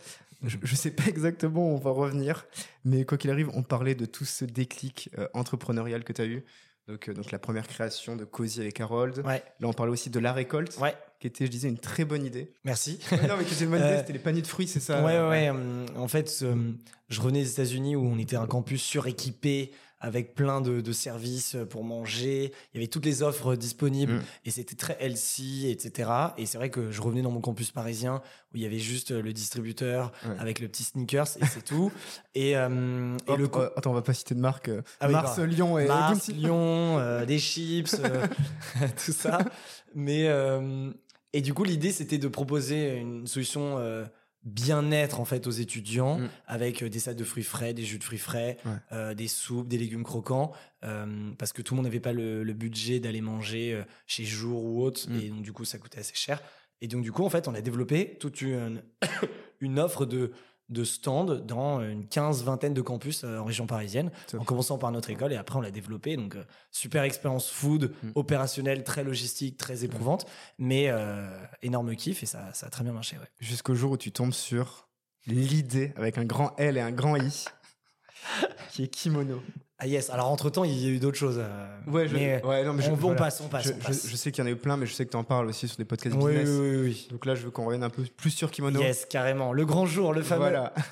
Je ne sais pas exactement où on va revenir, mais quoi qu'il arrive, on parlait de tout ce déclic euh, entrepreneurial que tu as eu. Donc, euh, donc la première création de Cozy avec Harold. Ouais. Là, on parlait aussi de la récolte, ouais. qui était, je disais, une très bonne idée. Merci. [LAUGHS] non, mais qui était une bonne idée, euh, c'était les paniers de fruits, c'est ça Ouais, ouais. ouais. en fait, je revenais des États-Unis où on était un campus suréquipé avec plein de, de services pour manger. Il y avait toutes les offres disponibles Mm. et c'était très healthy, etc. Et c'est vrai que je revenais dans mon campus parisien où il y avait juste le distributeur Ouais. avec le petit sneakers et c'est tout. [LAUGHS] Et, euh, et Hop, le euh, attends, on va pas citer de marque. euh, Ah Mars, Lyon et Mars. Lyon, euh, des chips, euh, [LAUGHS] [LAUGHS] tout ça. Mais euh, et du coup, l'idée c'était de proposer une solution euh, bien-être en fait aux étudiants Mm. avec euh, des salades de fruits frais, des jus de fruits frais, Ouais. euh, des soupes, des légumes croquants, euh, parce que tout le monde n'avait pas le, le budget d'aller manger chez Jour ou autre, Mm. et donc du coup ça coûtait assez cher. Et donc du coup en fait on a développé toute une, [COUGHS] une offre de de stands dans une quinze vingtaine de campus euh, en région parisienne Top. en commençant par notre école et après on l'a développé donc euh, super expérience food Mm. opérationnelle très logistique très éprouvante mais euh, énorme kiff et ça, ça a très bien marché ouais. Jusqu'au jour où tu tombes sur l'idée avec un grand L et un grand I [LAUGHS] qui est kimono. Ah yes alors entre temps il y a eu d'autres choses euh, Ouais, je, mais ouais, non, mais je- on, passe on passe Je, on je- passe. je sais qu'il y en a eu plein, mais je sais que tu en parles aussi sur des podcasts oui, business. oui, oui, oui. Donc là, je veux qu'on revienne un peu plus sur kimono. yes carrément le grand jour le fameux Voilà. [LAUGHS]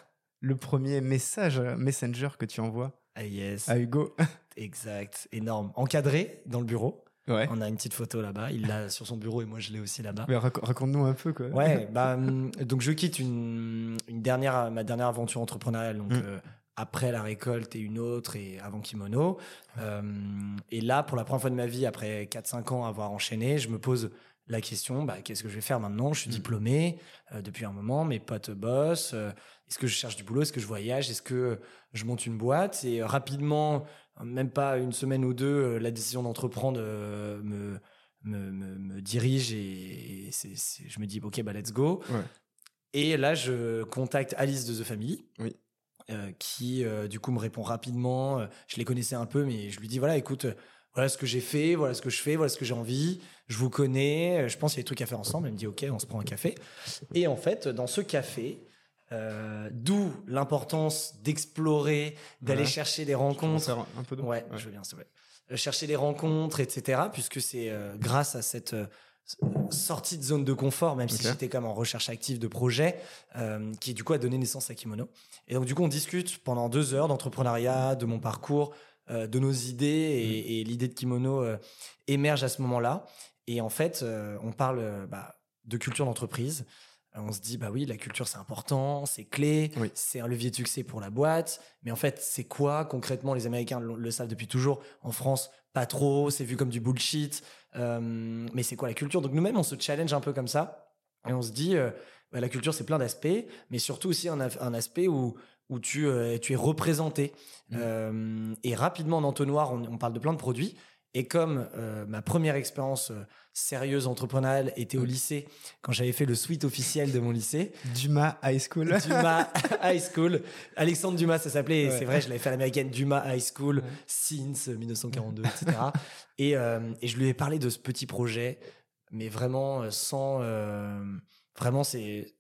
Le premier message euh, Messenger que tu envoies ah yes à Hugo. [LAUGHS] exact énorme encadré dans le bureau Ouais. on a une petite photo là-bas il l'a sur son bureau et moi je l'ai aussi là-bas Mais rac- raconte-nous un peu quoi. Ouais, [LAUGHS] bah, hum, donc je quitte une, une dernière, ma dernière aventure entrepreneuriale, donc Mm. euh, après la récolte et une autre et avant Kimono. Euh, et là, pour la première fois de ma vie, après 4-5 ans à avoir enchaîné, je me pose la question, bah, qu'est-ce que je vais faire maintenant? Je suis Mm. diplômé euh, depuis un moment, mes potes bossent. euh, Est-ce que je cherche du boulot? Est-ce que je voyage? Est-ce que je monte une boîte? Et rapidement, même pas une semaine ou deux, la décision d'entreprendre me, me, me, me dirige et, je me dis, ok, bah let's go. Ouais. Et là, je contacte Alice de The Family. Oui. Euh, qui euh, du coup me répond rapidement. Euh, Je les connaissais un peu, mais je lui dis voilà, écoute, voilà ce que j'ai fait, voilà ce que je fais, voilà ce que j'ai envie. Je vous connais, je pense qu'il y a des trucs à faire ensemble. Elle me dit ok, on se prend un café. Et en fait, dans ce café, euh, d'où l'importance d'explorer, d'aller Ouais. chercher des rencontres. faire un peu d'eau Ouais, je veux bien, c'est vrai. Chercher des rencontres, etc. Puisque c'est grâce à cette sortie de zone de confort, même si j'étais même en recherche active de projets, euh, qui du coup a donné naissance à Kimono. Et donc du coup, on discute pendant deux heures d'entrepreneuriat, de mon parcours, euh, de nos idées, et, et l'idée de Kimono euh, émerge à ce moment-là. Et en fait, on parle bah, de culture d'entreprise. Euh, On se dit, bah oui, la culture c'est important, c'est clé, Oui. c'est un levier de succès pour la boîte. Mais en fait, c'est quoi concrètement Les Américains le, le savent depuis toujours. En France, pas trop, c'est vu comme du bullshit. Euh, mais c'est quoi la culture? Donc nous-mêmes, on se challenge un peu comme ça. Et on se dit, euh, bah, la culture, c'est plein d'aspects, mais surtout aussi un, aspect où, où tu, euh, tu es représenté. Euh, et rapidement, en entonnoir, on, on parle de plein de produits. Et comme euh, ma première expérience euh, sérieuse entrepreneuriale était au Mhm. lycée, quand j'avais fait le suite officiel de mon lycée, Dumas High School. [LAUGHS] Dumas High School. Alexandre Dumas, ça s'appelait. Ouais. C'est vrai, je l'avais fait à l'américaine Dumas High School Ouais. since 1942, etc. [LAUGHS] et, euh, et je lui ai parlé de ce petit projet, mais vraiment sans. vraiment, c'est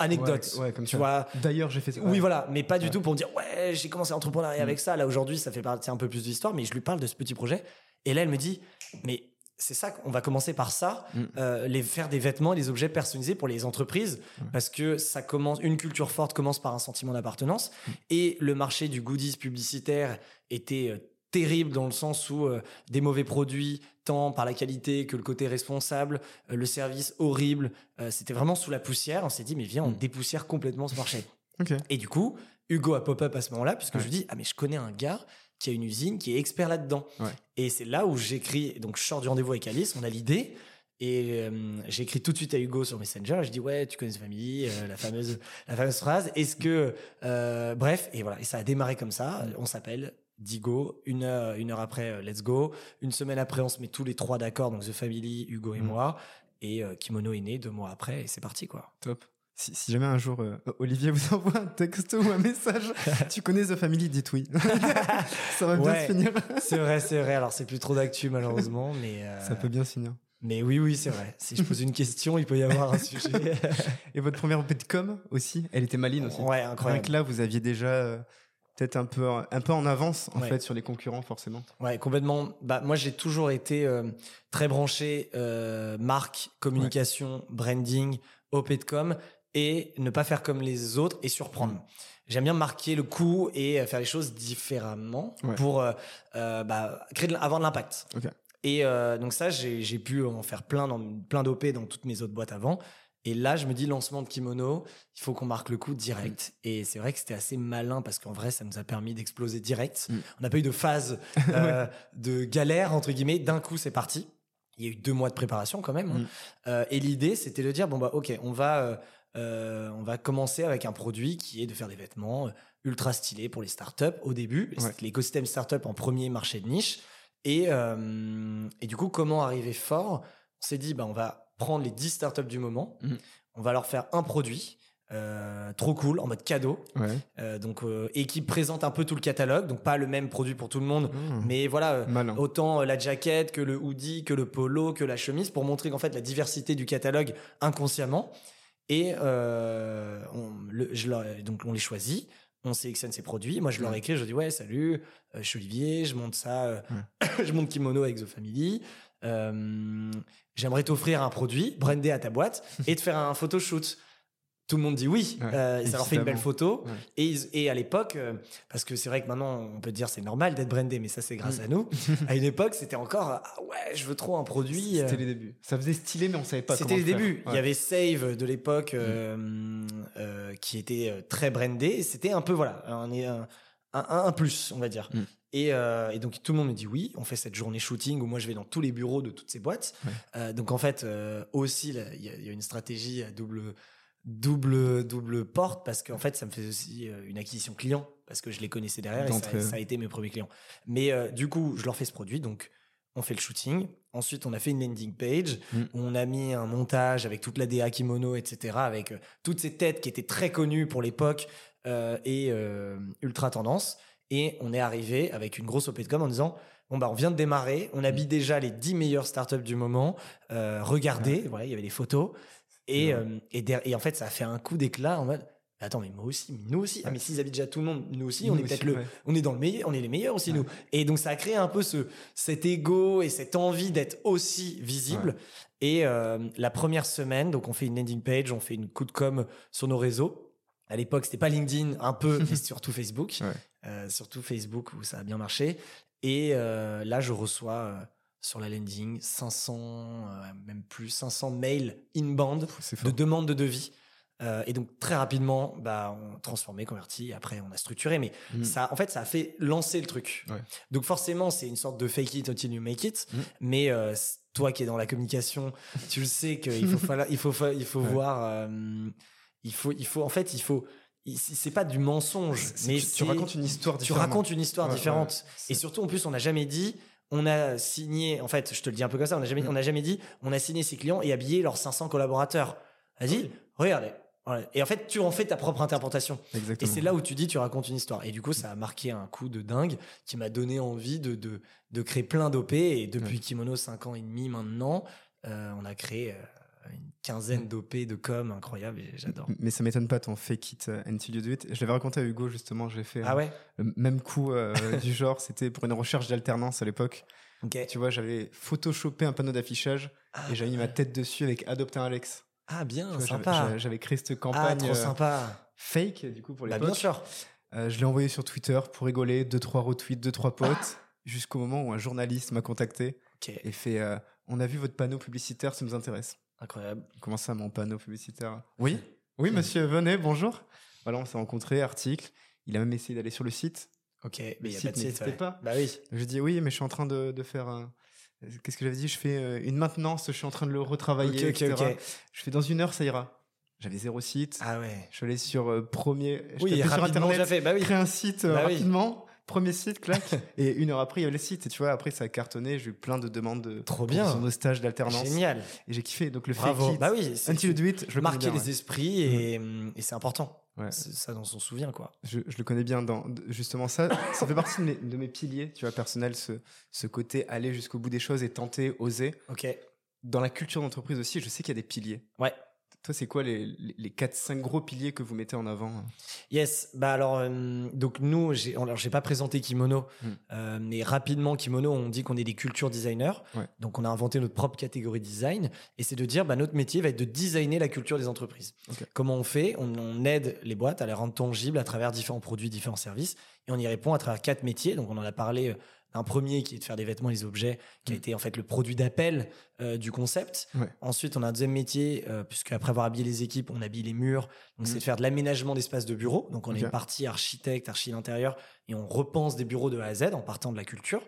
anecdote. Ouais, ouais, comme tu ça. vois. D'ailleurs, j'ai fait ça. Oui, voilà, mais pas du tout pour me dire ouais, j'ai commencé à entrepreneuriat Mm. avec ça. Là aujourd'hui, ça fait partie un peu plus de l'histoire, mais je lui parle de ce petit projet. Et là, elle me dit mais c'est ça qu'on va commencer par ça, Mm. euh, les faire des vêtements, et des objets personnalisés pour les entreprises, Ouais. parce que ça commence, une culture forte commence par un sentiment d'appartenance, Mm. et le marché du goodies publicitaire était euh, terrible dans le sens où euh, des mauvais produits, tant par la qualité que le côté responsable, le service horrible, c'était vraiment sous la poussière. On s'est dit mais viens, on Mm. dépoussière complètement ce marché. [LAUGHS] Et du coup, Hugo a pop-up à ce moment-là, puisque Ouais. je lui dis, ah mais je connais un gars qui a une usine, qui est expert là-dedans. Ouais. Et c'est là où j'écris, donc je sors du rendez-vous avec Alice, on a l'idée, et euh, j'écris tout de suite à Hugo sur Messenger, je dis, ouais, tu connais cette famille, euh, la, fameuse, la fameuse phrase, est-ce que... euh, bref, et voilà, et ça a démarré comme ça, on s'appelle Digo, une heure, une heure après, let's go, une semaine après, on se met tous les trois d'accord, donc The Family, Hugo et Mm. moi, et Kimono est né deux mois après, et c'est parti, quoi. Top. Si, si jamais un jour euh, [LAUGHS] Olivier vous envoie un texto ou un message, [LAUGHS] tu connais The Family, dites oui. [LAUGHS] ça va bien se finir. C'est vrai, c'est vrai. Alors, c'est plus trop d'actu, malheureusement, mais. euh, Ça peut bien se finir. Mais oui, oui, c'est vrai. Si je pose une question, il peut y avoir un sujet. Et votre première de com aussi, elle était maline aussi. ouais, Rien incroyable. que là, vous aviez déjà euh, peut-être un peu, un peu en avance en Ouais. fait sur les concurrents forcément. Ouais, complètement. Bah, moi, j'ai toujours été très branché marque, communication, branding, OP de com et ne pas faire comme les autres et surprendre. j'aime bien marquer le coup et euh, faire les choses différemment Ouais. pour euh, euh, bah, créer de, avoir de l'impact. Et euh, donc ça, j'ai pu en faire plein dans plein d'OP dans toutes mes autres boîtes avant. Et là, je me dis lancement de kimono, il faut qu'on marque le coup direct. Et c'est vrai que c'était assez malin parce qu'en vrai, ça nous a permis d'exploser direct. Mm. On n'a pas eu de phase [LAUGHS] euh, de galère entre guillemets. D'un coup, c'est parti. Il y a eu deux mois de préparation quand même. hein. Mm. Euh, et l'idée, c'était de dire bon bah ok, on va euh, on va commencer avec un produit qui est de faire des vêtements euh, ultra stylés pour les startups au début. Ouais. L'écosystème startup en premier marché de niche. Et, euh, et du coup, comment arriver fort? On s'est dit, bah, on va prendre les 10 startups du moment, Mhm. on va leur faire un produit euh, trop cool, en mode cadeau, Ouais. euh, donc, euh, et qui présente un peu tout le catalogue, donc pas le même produit pour tout le monde, Mmh. mais voilà, autant la jaquette que le hoodie, que le polo, que la chemise, pour montrer qu'en fait la diversité du catalogue inconsciemment. Et euh, on, le- je leur- donc on les choisit, on sélectionne ces produits. Moi je leur écris, je dis ouais salut, euh, je suis Olivier, je monte ça, euh, [COUGHS] je monte kimono avec The Family. J'aimerais t'offrir un produit, brander à ta boîte et te faire un photoshoot. Tout le monde dit oui, Ouais, euh, ça leur fait une belle photo. Ouais. Et, ils- et à l'époque, euh, parce que c'est vrai que maintenant on peut dire c'est normal d'être brandé, mais ça c'est grâce à nous. [LAUGHS] à une époque, c'était encore ah ouais, je veux trop un produit. euh, C'était les débuts. Ça faisait stylé, mais on savait pas c'était les le débuts. Il y avait Save de l'époque euh, euh, qui était euh, très brandé. C'était un peu voilà un, un, un, un plus, on va dire. Mm. Et, euh, et donc tout le monde me dit oui. On fait cette journée shooting où moi je vais dans tous les bureaux de toutes ces boîtes. Ouais. Euh, donc en fait euh, aussi y, il y a une stratégie à double double double porte parce qu'en fait ça me fait aussi euh, une acquisition client parce que je les connaissais derrière et ça, a été mes premiers clients. Mais euh, du coup je leur fais ce produit donc on fait le shooting. Ensuite, on a fait une landing page. Mm. où On a mis un montage avec toute la DA kimono, etc. Avec euh, toutes ces têtes qui étaient très connues pour l'époque euh, et ultra tendance. Et on est arrivé avec une grosse OP de com en disant Bon, bah, on vient de démarrer. On habille déjà les 10 meilleures startups du moment. Euh, regardez, voilà, il y avait des photos. Et, euh, et, en fait, ça a fait un coup d'éclat en mode Attends, mais moi aussi, mais nous aussi. Ah, mais s'ils habillent déjà tout le monde, nous aussi, on est peut-être le, ouais. on est dans le meilleur, on est les meilleurs aussi Ouais. nous. Et donc ça a créé un peu ce cet ego et cette envie d'être aussi visible. Et euh, la première semaine, donc on fait une landing page, on fait une coup de com sur nos réseaux. À l'époque, c'était pas LinkedIn, un peu, [LAUGHS] mais surtout Facebook. Euh, surtout Facebook où ça a bien marché. Et euh, là, je reçois sur la landing 500, euh, même plus 500 mails inbound de fort. demande de devis. Euh, et donc très rapidement, bah, on transformé, converti. Après, on a structuré, mais Mm. ça, en fait, ça a fait lancer le truc. Ouais. Donc forcément, c'est une sorte de fake it until you make it. Mm. Mais euh, toi qui es dans la communication, tu le sais qu'il faut, falloir- il faut, fa- il faut [LAUGHS] Ouais. voir. il faut, il faut, en fait, il faut. C'est pas du mensonge, mais tu, tu racontes une histoire tu différemment. racontes une histoire Ouais, différente. Et surtout, en plus, on n'a jamais dit, on a signé, en fait, je te le dis un peu comme ça, on n'a jamais, Mm. on n'a jamais dit, on a signé ses clients et habillé leurs 500 collaborateurs. Vas-y, regardez. Voilà. Et en fait, tu en fais ta propre interprétation. Et Exactement. c'est là où tu dis, tu racontes une histoire. Et du coup, ça a marqué un coup de dingue qui m'a donné envie de, de, de créer plein d'OP. Et depuis. Kimono, 5 ans et demi maintenant, euh, on a créé euh, une quinzaine d'OP de com incroyable et j'adore. Mais ça m'étonne pas ton fake it uh, until you do it. Je l'avais raconté à Hugo justement, j'ai fait Ah euh, ouais? le même coup euh, du genre, c'était pour une recherche d'alternance à l'époque. Tu vois, j'avais photoshopé un panneau d'affichage Ah, et j'avais mis ma tête dessus avec Adopte un Alex. Ah, bien, vois, sympa. j'avais- créé cette Ah, campagne trop euh, sympa. fake du coup pour Bah, l'époque. bien sûr. Euh, je l'ai envoyé sur Twitter pour rigoler, deux trois retweets, deux trois potes, jusqu'au moment où un journaliste m'a contacté et fait euh, "On a vu votre panneau publicitaire, ça nous intéresse." Incroyable. Comment ça, mon panneau publicitaire Oui, oui, monsieur, venez, bonjour. Voilà, on s'est rencontrés, article. Il a même essayé d'aller sur le site. Ok, mais il n'y a pas de site. ouais. pas. Bah oui. Je dis oui, mais je suis en train de, de faire un. Qu'est-ce que j'avais dit? Je fais euh, une maintenance, je suis en train de le retravailler, Ok, ok, etc. ok. Je fais dans une heure, ça ira. J'avais zéro site. Ah ouais. Je suis allé sur euh, premier. Je Oui, sur rapidement, internet, fait. Bah oui. créer un site euh, Bah oui. Premier site, clac. [LAUGHS] et une heure après, il y avait le site. Et tu vois, après, ça a cartonné. J'ai eu plein de demandes de Trop bien. de stage d'alternance. Génial. Et j'ai kiffé. Donc le Bravo. fake it, Bah oui. until you do it, je marquer les ouais. esprits et, et c'est important. Ouais. Ça, on s'en souvient, quoi. Je, je le connais bien dans justement ça. Ça fait partie de mes, de mes piliers, tu vois, personnels, ce, ce côté aller jusqu'au bout des choses et tenter, oser. Ok. Dans la culture d'entreprise aussi, je sais qu'il y a des piliers. Ouais. Toi, c'est quoi les, les 4-5 gros piliers que vous mettez en avant Yes, bah alors, euh, donc nous, j'ai, alors j'ai pas présenté Kimono, hmm. euh, mais rapidement, Kimono, on dit qu'on est des culture designers. Donc on a inventé notre propre catégorie design, et c'est de dire, bah, notre métier va être de designer la culture des entreprises. Comment on fait? On, on, aide les boîtes à les rendre tangibles à travers différents produits, différents services, et on y répond à travers quatre métiers. Donc on en a parlé un premier qui est de faire des vêtements des objets, qui a mm. été en fait le produit d'appel euh, du concept. Ensuite, on a un deuxième métier, euh, puisque après avoir habillé les équipes, on habille les murs. Donc, c'est mm. de faire de l'aménagement d'espace de bureau. Donc, on est parti architecte, archi intérieur, et on repense des bureaux de A à Z en partant de la culture.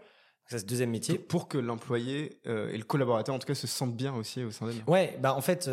Ça, c'est le deuxième métier. Pour que l'employé euh, et le collaborateur, en tout cas, se sentent bien aussi au sein d'elle. Ouais, bah en fait,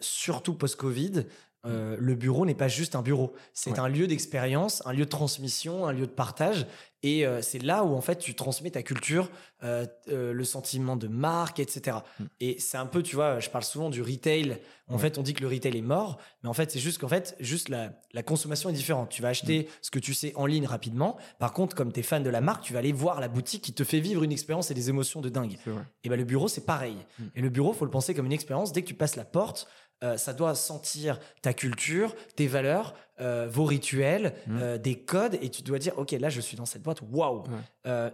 surtout post-Covid, mm. le bureau n'est pas juste un bureau. C'est un lieu d'expérience, un lieu de transmission, un lieu de partage. Et euh, c'est là où en fait tu transmets ta culture, euh, euh, le sentiment de marque, etc. Mm. Et c'est un peu, tu vois, je parle souvent du retail. En fait, on dit que le retail est mort, mais en fait, c'est juste qu'en fait, juste la, la, consommation est différente. Tu vas acheter mm. ce que tu sais en ligne rapidement. Par contre, comme tu es fan de la marque, tu vas aller voir la boutique qui te fait vivre une expérience et des émotions de dingue. Et ben le bureau, c'est pareil. Mm. Et le bureau, faut le penser comme une expérience. Dès que tu passes la porte, euh, ça doit sentir ta culture, tes valeurs, euh, vos rituels, mmh. euh, des codes, et tu dois dire, ok, là, je suis dans cette boîte, waouh.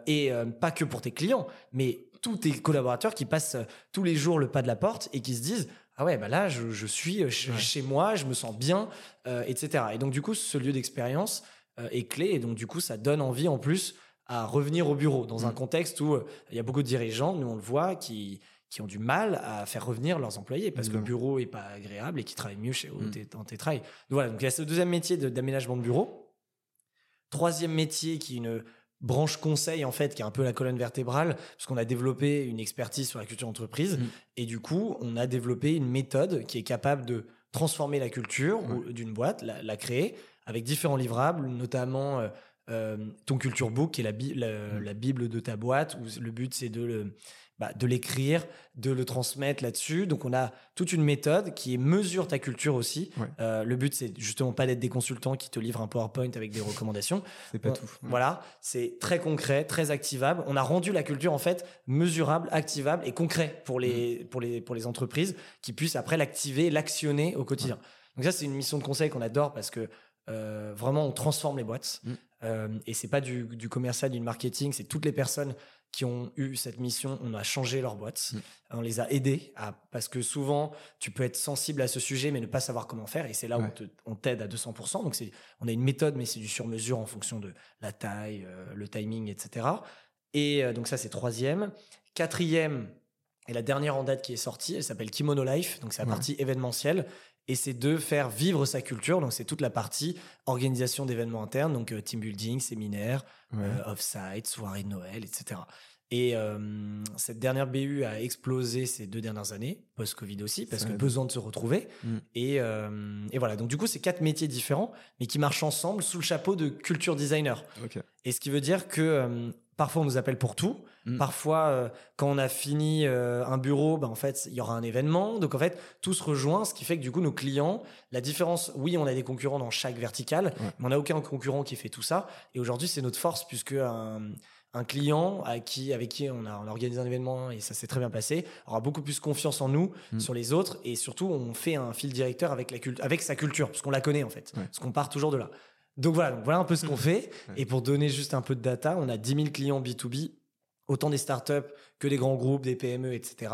et pas que pour tes clients, mais tous tes collaborateurs qui passent tous les jours le pas de la porte et qui se disent, ah ouais, bah là, je, suis chez moi, je me sens bien, etc. Et donc, du coup, ce lieu d'expérience est clé, et donc, du coup, ça donne envie en plus à revenir au bureau dans un mmh. contexte où il y a beaucoup de dirigeants, nous on le voit, qui qui ont du mal à faire revenir leurs employés parce que le bureau est pas agréable et qui travaillent mieux chez mm. en télétravail. Donc voilà, donc il y a ce deuxième métier d'aménagement de, bureau. Troisième métier qui est une branche conseil en fait qui est un peu la colonne vertébrale parce qu'on a développé une expertise sur la culture d'entreprise mm. et du coup on a développé une méthode qui est capable de transformer la culture d'une boîte, la, créer avec différents livrables, notamment euh, euh, ton culture book qui est la, mm. la, bible de ta boîte où le but c'est de le bah, de l'écrire, de le transmettre là-dessus. Donc on a toute une méthode qui mesure ta culture aussi. Euh, le but c'est justement pas d'être des consultants qui te livrent un PowerPoint avec des recommandations. [LAUGHS] c'est pas tout. [LAUGHS] Voilà, c'est très concret, très activable. On a rendu la culture en fait mesurable, activable et concret pour les mm. pour les pour les entreprises qui puissent après l'activer, l'actionner au quotidien. Donc ça c'est une mission de conseil qu'on adore parce que euh, vraiment on transforme les boîtes. Mm. Euh, et c'est pas du, du commercial, du marketing, c'est toutes les personnes qui ont eu cette mission, on a changé leur boîte, mm. on les a aidés à, parce que souvent tu peux être sensible à ce sujet mais ne pas savoir comment faire et c'est là où on t'aide à 200%. Donc c'est, on a une méthode mais c'est du sur-mesure en fonction de la taille, euh, le timing, etc. Et euh, donc ça c'est troisième. Quatrième et la dernière en date qui est sortie, elle s'appelle Kimono Life, donc c'est la partie événementielle et c'est de faire vivre sa culture. Donc, c'est toute la partie organisation d'événements internes, donc euh, team building, séminaire, euh, off-site, soirée de Noël, etc. Et euh, cette dernière BU a explosé ces deux dernières années, post-Covid aussi, parce que besoin de se retrouver. Mm. Et, et, voilà, donc du coup, c'est quatre métiers différents, mais qui marchent ensemble sous le chapeau de culture designer. Et ce qui veut dire que parfois on nous appelle pour tout, Mm. Parfois, euh, quand on a fini euh, un bureau, ben, en fait, il y aura un événement. Donc, en fait, tout se rejoint, ce qui fait que du coup, nos clients, la différence, oui, on a des concurrents dans chaque verticale, mais on n'a aucun concurrent qui fait tout ça. Et aujourd'hui, c'est notre force, puisque un, client à qui, avec qui on a, organisé un événement et ça s'est très bien passé, aura beaucoup plus confiance en nous, mm. sur les autres, et surtout, on fait un fil directeur avec, la avec sa culture, parce qu'on la connaît, en fait. Parce qu'on part toujours de là. Donc voilà, donc voilà un peu ce qu'on fait. Et pour donner juste un peu de data, on a 10 000 clients B2B autant des startups que des grands groupes, des PME, etc.,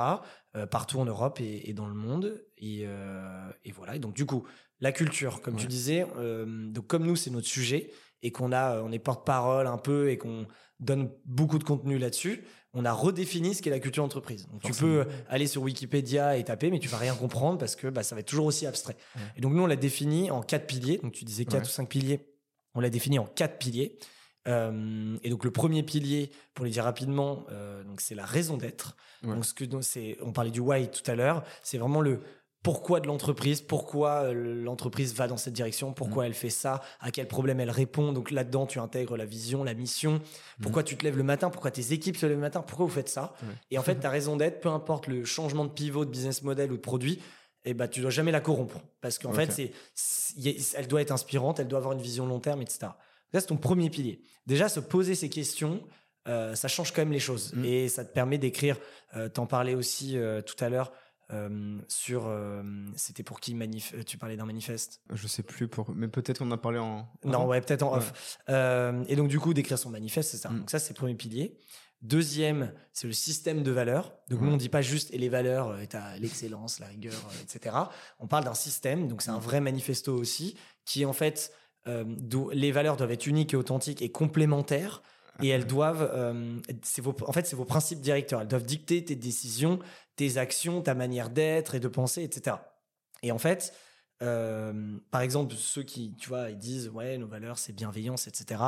euh, partout en Europe et, dans le monde. Euh, et, voilà. Et donc, du coup, la culture, comme tu disais, euh, donc comme nous, c'est notre sujet et qu'on a, on est porte-parole un peu et qu'on donne beaucoup de contenu là-dessus, on a redéfini ce qu'est la culture d'entreprise. Donc, tu peux aller sur Wikipédia et taper, mais tu vas rien comprendre parce que bah, ça va être toujours aussi abstrait. Et donc, nous, on l'a défini en quatre piliers. Donc, tu disais quatre ou cinq piliers. On l'a défini en quatre piliers. Euh, et donc le premier pilier, pour les dire rapidement, euh, donc c'est la raison d'être. Donc ce que c'est, on parlait du why tout à l'heure, c'est vraiment le pourquoi de l'entreprise, pourquoi euh, l'entreprise va dans cette direction, pourquoi mmh. elle fait ça, à quel problème elle répond. Donc là-dedans, tu intègres la vision, la mission, pourquoi mmh. tu te lèves le matin, pourquoi tes équipes se lèvent le matin, pourquoi vous faites ça. Et en [LAUGHS] fait, ta raison d'être, peu importe le changement de pivot de business model ou de produit, eh ben, tu dois jamais la corrompre. Parce qu'en fait, c'est, elle doit être inspirante, elle doit avoir une vision long terme, etc c'est ton premier pilier. Déjà, se poser ces questions, euh, ça change quand même les choses. Mm. Et ça te permet d'écrire, euh, t'en parlais aussi euh, tout à l'heure, sur. C'était pour qui manif Tu parlais d'un manifeste? Je sais plus pour, mais peut-être qu'on en a parlé en. Non, ouais, peut-être en off. Et donc, du coup, d'écrire son manifeste, c'est ça. Mm. Donc, ça, c'est le premier pilier. Deuxième, c'est le système de valeurs. Donc, nous, on dit pas juste et les valeurs, euh, t'as l'excellence, la rigueur, euh, etc. On parle d'un système. Donc, c'est un vrai manifesto aussi, qui en fait, euh, les valeurs doivent être uniques et authentiques et complémentaires. Et elles doivent, euh, vos, en fait, c'est vos principes directeurs. Elles doivent dicter tes décisions, tes actions, ta manière d'être et de penser, etc. Et en fait, euh, par exemple, ceux qui, tu vois, ils disent, ouais, nos valeurs, c'est bienveillance, etc.,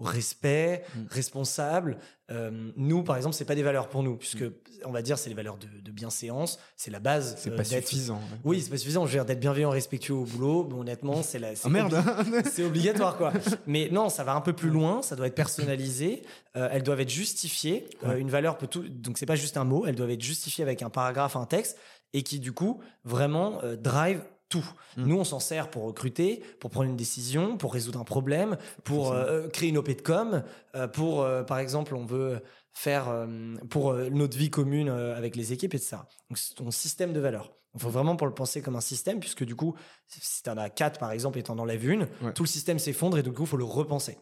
respect, Mm. responsable. Euh, nous, par exemple, c'est pas des valeurs pour nous, puisque, on va dire, c'est les valeurs de, de bienséance, c'est la base. Mm. C'est euh, pas suffisant. ouais. Oui, c'est pas suffisant. Je veux dire, d'être bienveillant, respectueux au boulot, bon, honnêtement, c'est la. c'est Ah merde [LAUGHS] c'est obligatoire, quoi. [LAUGHS] Mais non, ça va un peu plus loin. Ça doit être personnalisé. Euh, elles doivent être justifiées. Ouais. une valeur peut tout. Donc, c'est pas juste un mot. Elles doivent être justifiées avec un paragraphe, un texte, et qui, du coup, vraiment drive tout. Mm. Nous, on s'en sert pour recruter, pour prendre une décision, pour résoudre un problème, pour euh, créer une OP de com, euh, pour, euh, par exemple, on veut faire pour notre vie commune avec les équipes, etc. Donc, c'est ton système de valeurs. Il faut vraiment pour le penser comme un système, puisque du coup, si tu en as quatre, par exemple, et tu en enlèves une, Ouais. tout le système s'effondre et du coup, il faut le repenser.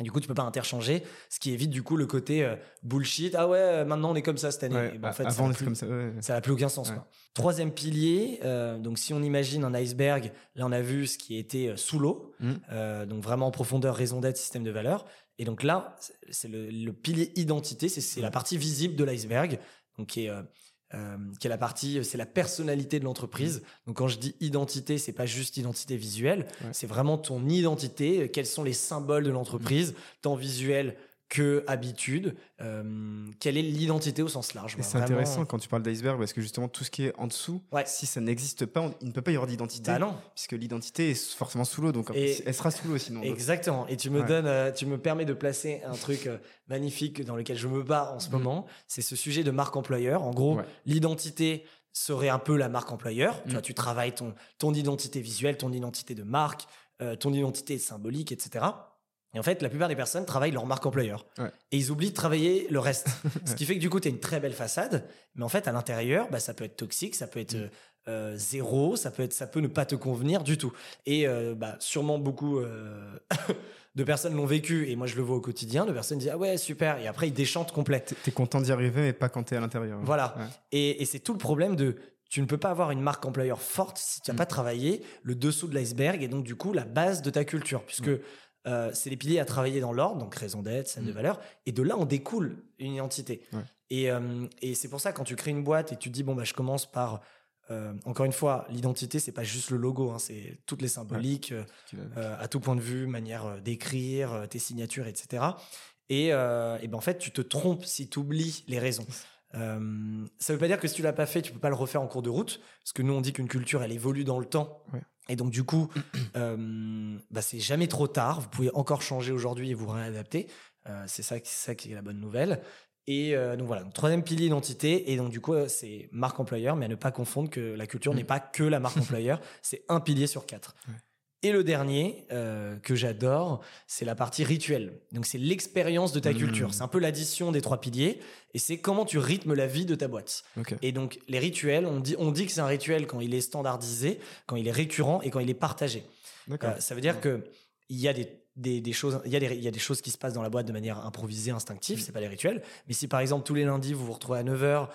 Du coup, tu peux pas interchanger, ce qui évite du coup le côté euh, bullshit. Ah ouais, euh, maintenant on est comme ça cette année. Ouais, en fait, ça avant, n'a c'est plus- comme ça. ouais. ça n'a plus aucun sens. Quoi. Troisième pilier, euh, donc si on imagine un iceberg, là on a vu ce qui était sous l'eau, Mm. euh, donc vraiment en profondeur, raison d'être, système de valeur. Et donc là, c'est- le, le pilier identité, c'est c'est la partie visible de l'iceberg, donc qui est, euh, euh, qui est la partie, c'est la personnalité de l'entreprise. Donc quand je dis identité, c'est pas juste identité visuelle, Ouais. c'est vraiment ton identité. euh, Quels sont les symboles de l'entreprise, tant visuel que habitude. euh, quelle est l'identité au sens large voilà, c'est vraiment. intéressant quand tu parles d'iceberg parce que justement tout ce qui est en dessous, Ouais. si ça n'existe pas, on- il ne peut pas y avoir d'identité. Bah non. Puisque l'identité est forcément sous l'eau, donc Et- elle sera sous l'eau sinon. Exactement. Et tu me Ouais. donnes, euh, tu me permets de placer un truc euh, magnifique dans lequel je me bats en ce Mhm. moment. C'est ce sujet de marque employeur. En gros, Ouais. l'identité serait un peu la marque employeur. Tu vois, tu travailles ton, ton identité visuelle, ton identité de marque, euh, ton identité symbolique, etc. Et en fait, la plupart des personnes travaillent leur marque employeur. Ouais. Et ils oublient de travailler le reste. [LAUGHS] Ce qui fait que du coup, tu as une très belle façade, mais en fait, à l'intérieur, bah, ça peut être toxique, ça peut être Mm. euh, zéro, ça peut, être, ça peut ne pas te convenir du tout. Et euh, bah, sûrement beaucoup euh, [LAUGHS] de personnes l'ont vécu, et moi je le vois au quotidien, de personnes disent Ah ouais, super, et après ils déchantent complet. T'es- content d'y arriver, mais pas quand t'es à l'intérieur. Voilà. Ouais. Et, et c'est tout le problème de. Tu ne peux pas avoir une marque employeur forte si tu n'as Mm. pas travaillé le dessous de l'iceberg et donc du coup la base de ta culture, puisque euh, c'est les piliers à travailler dans l'ordre, donc raison d'être, scène de Mm. valeur, et de là on découle une identité. Ouais. Et, euh, et c'est pour ça quand tu crées une boîte et tu te dis bon bah je commence par euh, encore une fois l'identité c'est pas juste le logo, hein, c'est toutes les symboliques. à tout point de vue, manière d'écrire, tes signatures, etc. Et, et ben en fait, tu te trompes si tu oublies les raisons. Euh, ça veut pas dire que si tu l'as pas fait, tu peux pas le refaire en cours de route, parce que nous on dit qu'une culture elle évolue dans le temps. Ouais. Et donc du coup, [CLEARS THROAT] euh, bah, c'est jamais trop tard. Vous pouvez encore changer aujourd'hui et vous réadapter. Euh, c'est ça, qui- c'est ça qui est la bonne nouvelle. Et euh, donc voilà, donc, troisième pilier identité. Et donc du coup, c'est marque employeur, mais à ne pas confondre que la culture Mm. n'est pas que la marque [LAUGHS] employeur. C'est un pilier sur quatre. Ouais. Et le dernier euh, que j'adore, c'est la partie rituelle. Donc c'est l'expérience de ta Mm. culture. C'est un peu l'addition des trois piliers. Et c'est comment tu rythmes la vie de ta boîte. Et donc les rituels, on dit, on dit que c'est un rituel quand il est standardisé, quand il est récurrent et quand il est partagé. Euh, ça veut dire Ouais. que il y a des, des, des choses, il y, a des, il y a des choses qui se passent dans la boîte de manière improvisée, instinctive, Mm. c'est pas les rituels. Mais si par exemple tous les lundis vous vous retrouvez à 9h,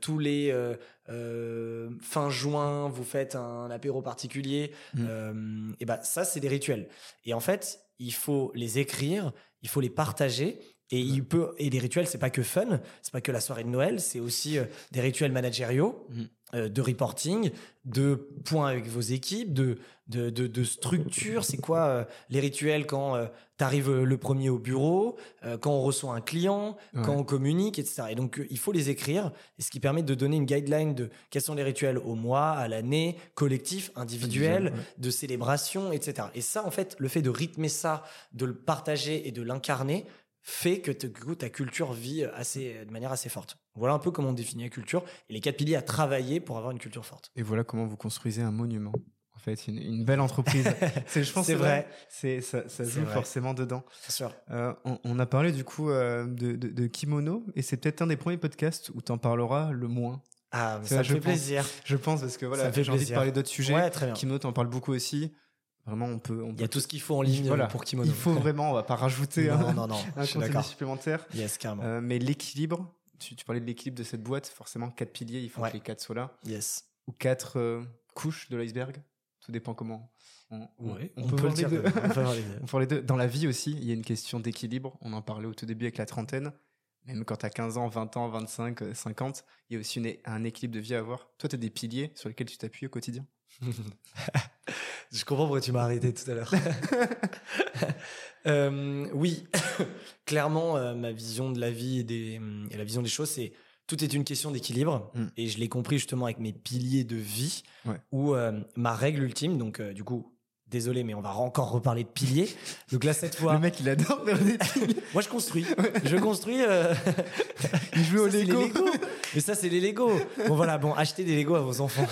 tous les euh, euh, fin juin vous faites un apéro particulier, Mm. euh, et ben ça c'est des rituels. Et en fait, il faut les écrire, il faut les partager. Et il peut et les rituels c'est pas que fun, c'est pas que la soirée de Noël, c'est aussi euh, des rituels managériaux, Mm. Euh, de reporting, de points avec vos équipes, de de, de, de structure. C'est quoi euh, les rituels quand tu arrives le premier au bureau, euh, quand on reçoit un client, Ouais. quand on communique, etc. Et donc euh, il faut les écrire, et ce qui permet de donner une guideline de quels sont les rituels au mois, à l'année, collectif, individuel, ouais. de célébration, etc. Et ça, en fait, le fait de rythmer ça, de le partager et de l'incarner fait que te- ta culture vit assez, de manière assez forte. Voilà un peu comment on définit la culture et les quatre piliers à travailler pour avoir une culture forte. Et voilà comment vous construisez un monument. En fait, une, une belle entreprise. [LAUGHS] c'est, je pense, C'est vrai. C'est, ça, joue vrai. forcément dedans. Sûr. Euh, on, on a parlé du coup euh, de, de- de kimono et c'est peut-être un des premiers podcasts où tu en parleras le moins. Ah, ça me je fait pense. plaisir. Je pense parce que voilà, fait j'ai envie de plaisir. parler d'autres sujets. Ouais, très bien. Kimono t'en parle beaucoup aussi. Vraiment, on peut. On Il y a peut- tout ce qu'il faut en ligne Voilà. pour Kimono. Il faut [LAUGHS] vraiment, on va pas rajouter Non, un, non, non, un contenu supplémentaire. Yes, carrément. Euh, mais l'équilibre, tu, tu parlais de l'équilibre de cette boîte, forcément quatre piliers, il faut Ouais. que les quatre soient là. Yes. Ou quatre euh, couches de l'iceberg, tout dépend comment. On, Ouais, on on, peut peut, les dire. deux. On peut [LAUGHS] les deux. Dans la vie aussi, il y a une question d'équilibre. On en parlait au tout début avec la trentaine. Même quand tu as 15 ans, 20 ans, 25, euh, 50, il y a aussi une- un équilibre de vie à avoir. Toi, tu as des piliers sur lesquels tu t'appuies au quotidien? [LAUGHS] Je comprends pourquoi tu m'as arrêté tout à l'heure. [LAUGHS] Euh, oui, [COUGHS] clairement, euh, ma vision de la vie et, des, et la vision des choses, c'est tout est une question d'équilibre. Mm. Et je l'ai compris justement avec mes piliers de vie, Ouais. où euh, ma règle ultime, donc du coup, désolé, mais on va encore reparler de piliers. Donc là, cette fois, Le mec, il adore faire des [LAUGHS] moi je construis. Je construis. euh, [LAUGHS] Il joue au. Lego. Mais ça, c'est les Lego. Bon, voilà, bon, achetez des Lego à vos enfants.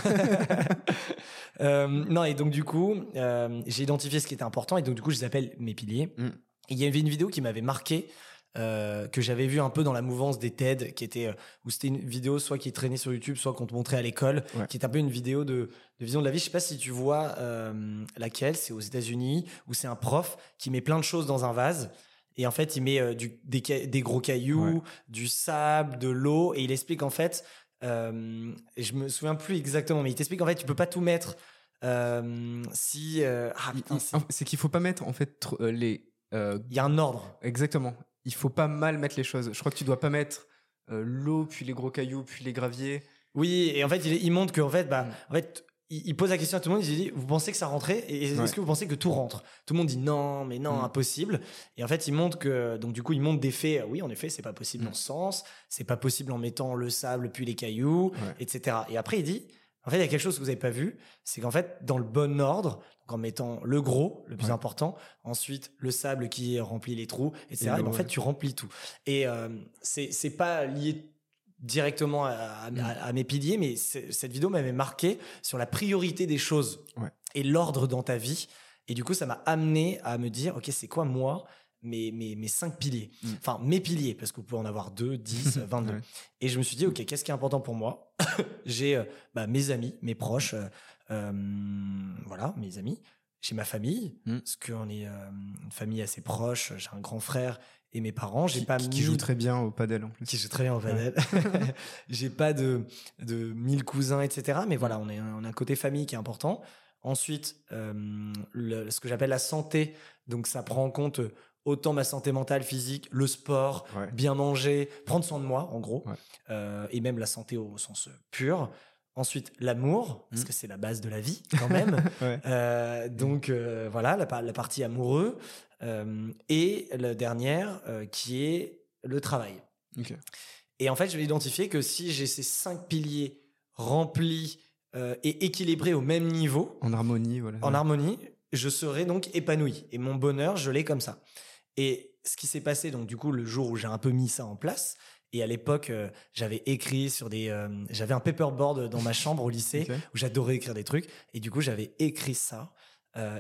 Euh, non, et donc, du coup, euh, j'ai identifié ce qui était important, et donc, du coup, je les appelle mes piliers. Mm. Il y avait une vidéo qui m'avait marqué, euh, que j'avais vu un peu dans la mouvance des TED, qui était, euh, où c'était une vidéo soit qui traînait sur YouTube, soit qu'on te montrait à l'école, Ouais. qui est un peu une vidéo de, de vision de la vie. Je sais pas si tu vois euh, laquelle, c'est aux États-Unis, où c'est un prof qui met plein de choses dans un vase. Et en fait, il met du, des, gros cailloux, Ouais. du sable, de l'eau, et il explique en fait, euh, je me souviens plus exactement, mais il t'explique en fait, tu peux pas tout mettre euh, si. euh, ah putain, c'est- qu'il faut pas mettre en fait euh, les. euh, il y a un ordre. exactement. Il faut pas mal mettre les choses. Je crois que tu dois pas mettre l'eau, puis les gros cailloux, puis les graviers. Oui, et en fait, il, il montre qu'en fait, bah, Mm. en fait, il, pose la question à tout le monde. Il dit Vous pensez que ça rentrait Et est-ce Ouais. que vous pensez que tout rentre? Tout le monde dit non, mais non, Mm. impossible. Et en fait, il montre que, donc, du coup, il montre des faits. Oui, en effet, c'est pas possible Mm. dans ce sens. C'est pas possible en mettant le sable puis les cailloux, Ouais. etc. Et après, il dit En fait, il y a quelque chose que vous avez pas vu. C'est qu'en fait, dans le bon ordre, donc en mettant le gros, le plus Ouais. important, ensuite le sable qui remplit les trous, etc. Et Et ben, en fait, tu remplis tout. Et euh, c'est pas lié directement à, à- Mm. à- mes piliers, mais cette vidéo m'avait marqué sur la priorité des choses Ouais. et l'ordre dans ta vie. Et du coup, ça m'a amené à me dire, ok, c'est quoi moi mes, mes, mes cinq piliers? Mm. Enfin, mes piliers, parce que vous pouvez en avoir 2, 10, 22. Ouais. Et je me suis dit, ok, qu'est-ce qui est important pour moi? [COUGHS] J'ai euh, bah, mes amis, mes proches, euh, euh, voilà, mes amis. J'ai ma famille, Mm. parce qu'on est une famille assez proche. J'ai un grand frère et mes parents. J'ai Qui, pas qui mis- joue très bien au padel en plus. qui joue très bien au padel. [LAUGHS] [LAUGHS] J'ai pas de, de mille cousins, etc. Mais voilà, on, est, on a un côté famille qui est important. Ensuite, euh, le- ce que j'appelle la santé. Donc, ça prend en compte autant ma santé mentale, physique, le sport, Ouais. bien manger, prendre soin de moi, en gros. Ouais. Euh, et même la santé au sens pur. Ensuite, l'amour, parce Mm. que c'est la base de la vie, quand même. [LAUGHS] Ouais. Euh, donc euh, voilà, la, la partie amoureux. Euh, et la dernière, euh, qui est le travail. Et en fait, je vais identifier que si j'ai ces cinq piliers remplis euh, et équilibrés au même niveau, En harmonie, voilà. en harmonie, je serai donc épanoui. Et mon bonheur, je l'ai comme ça. Et ce qui s'est passé, donc du coup, le jour où j'ai un peu mis ça en place, et à l'époque, euh, j'avais écrit sur des... euh, j'avais un paperboard dans ma chambre au lycée, [LAUGHS] où j'adorais écrire des trucs. Et du coup, j'avais écrit ça,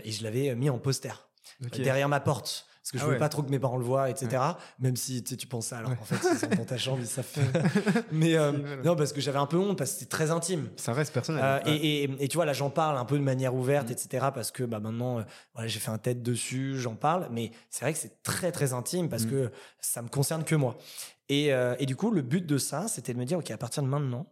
et je l'avais mis en poster Ok. derrière ma porte. Parce que je Ah ouais. pas trop que mes parents le voient, etc. Même si tu, penses ça, alors Ouais. qu'en [LAUGHS] fait, ils sont dans ta chambre, ils savent. Mais euh, Voilà. non, parce que j'avais un peu honte, parce que c'était très intime. Ça reste personnel. Euh, et, et- et tu vois, là, j'en parle un peu de manière ouverte, Mm. etc. Parce que bah, maintenant, euh, voilà, j'ai fait un tête dessus, j'en parle. Mais c'est vrai que c'est très, très intime parce Mm. que ça me concerne que moi. Et, euh, et du coup, le but de ça, c'était de me dire, OK, à partir de maintenant,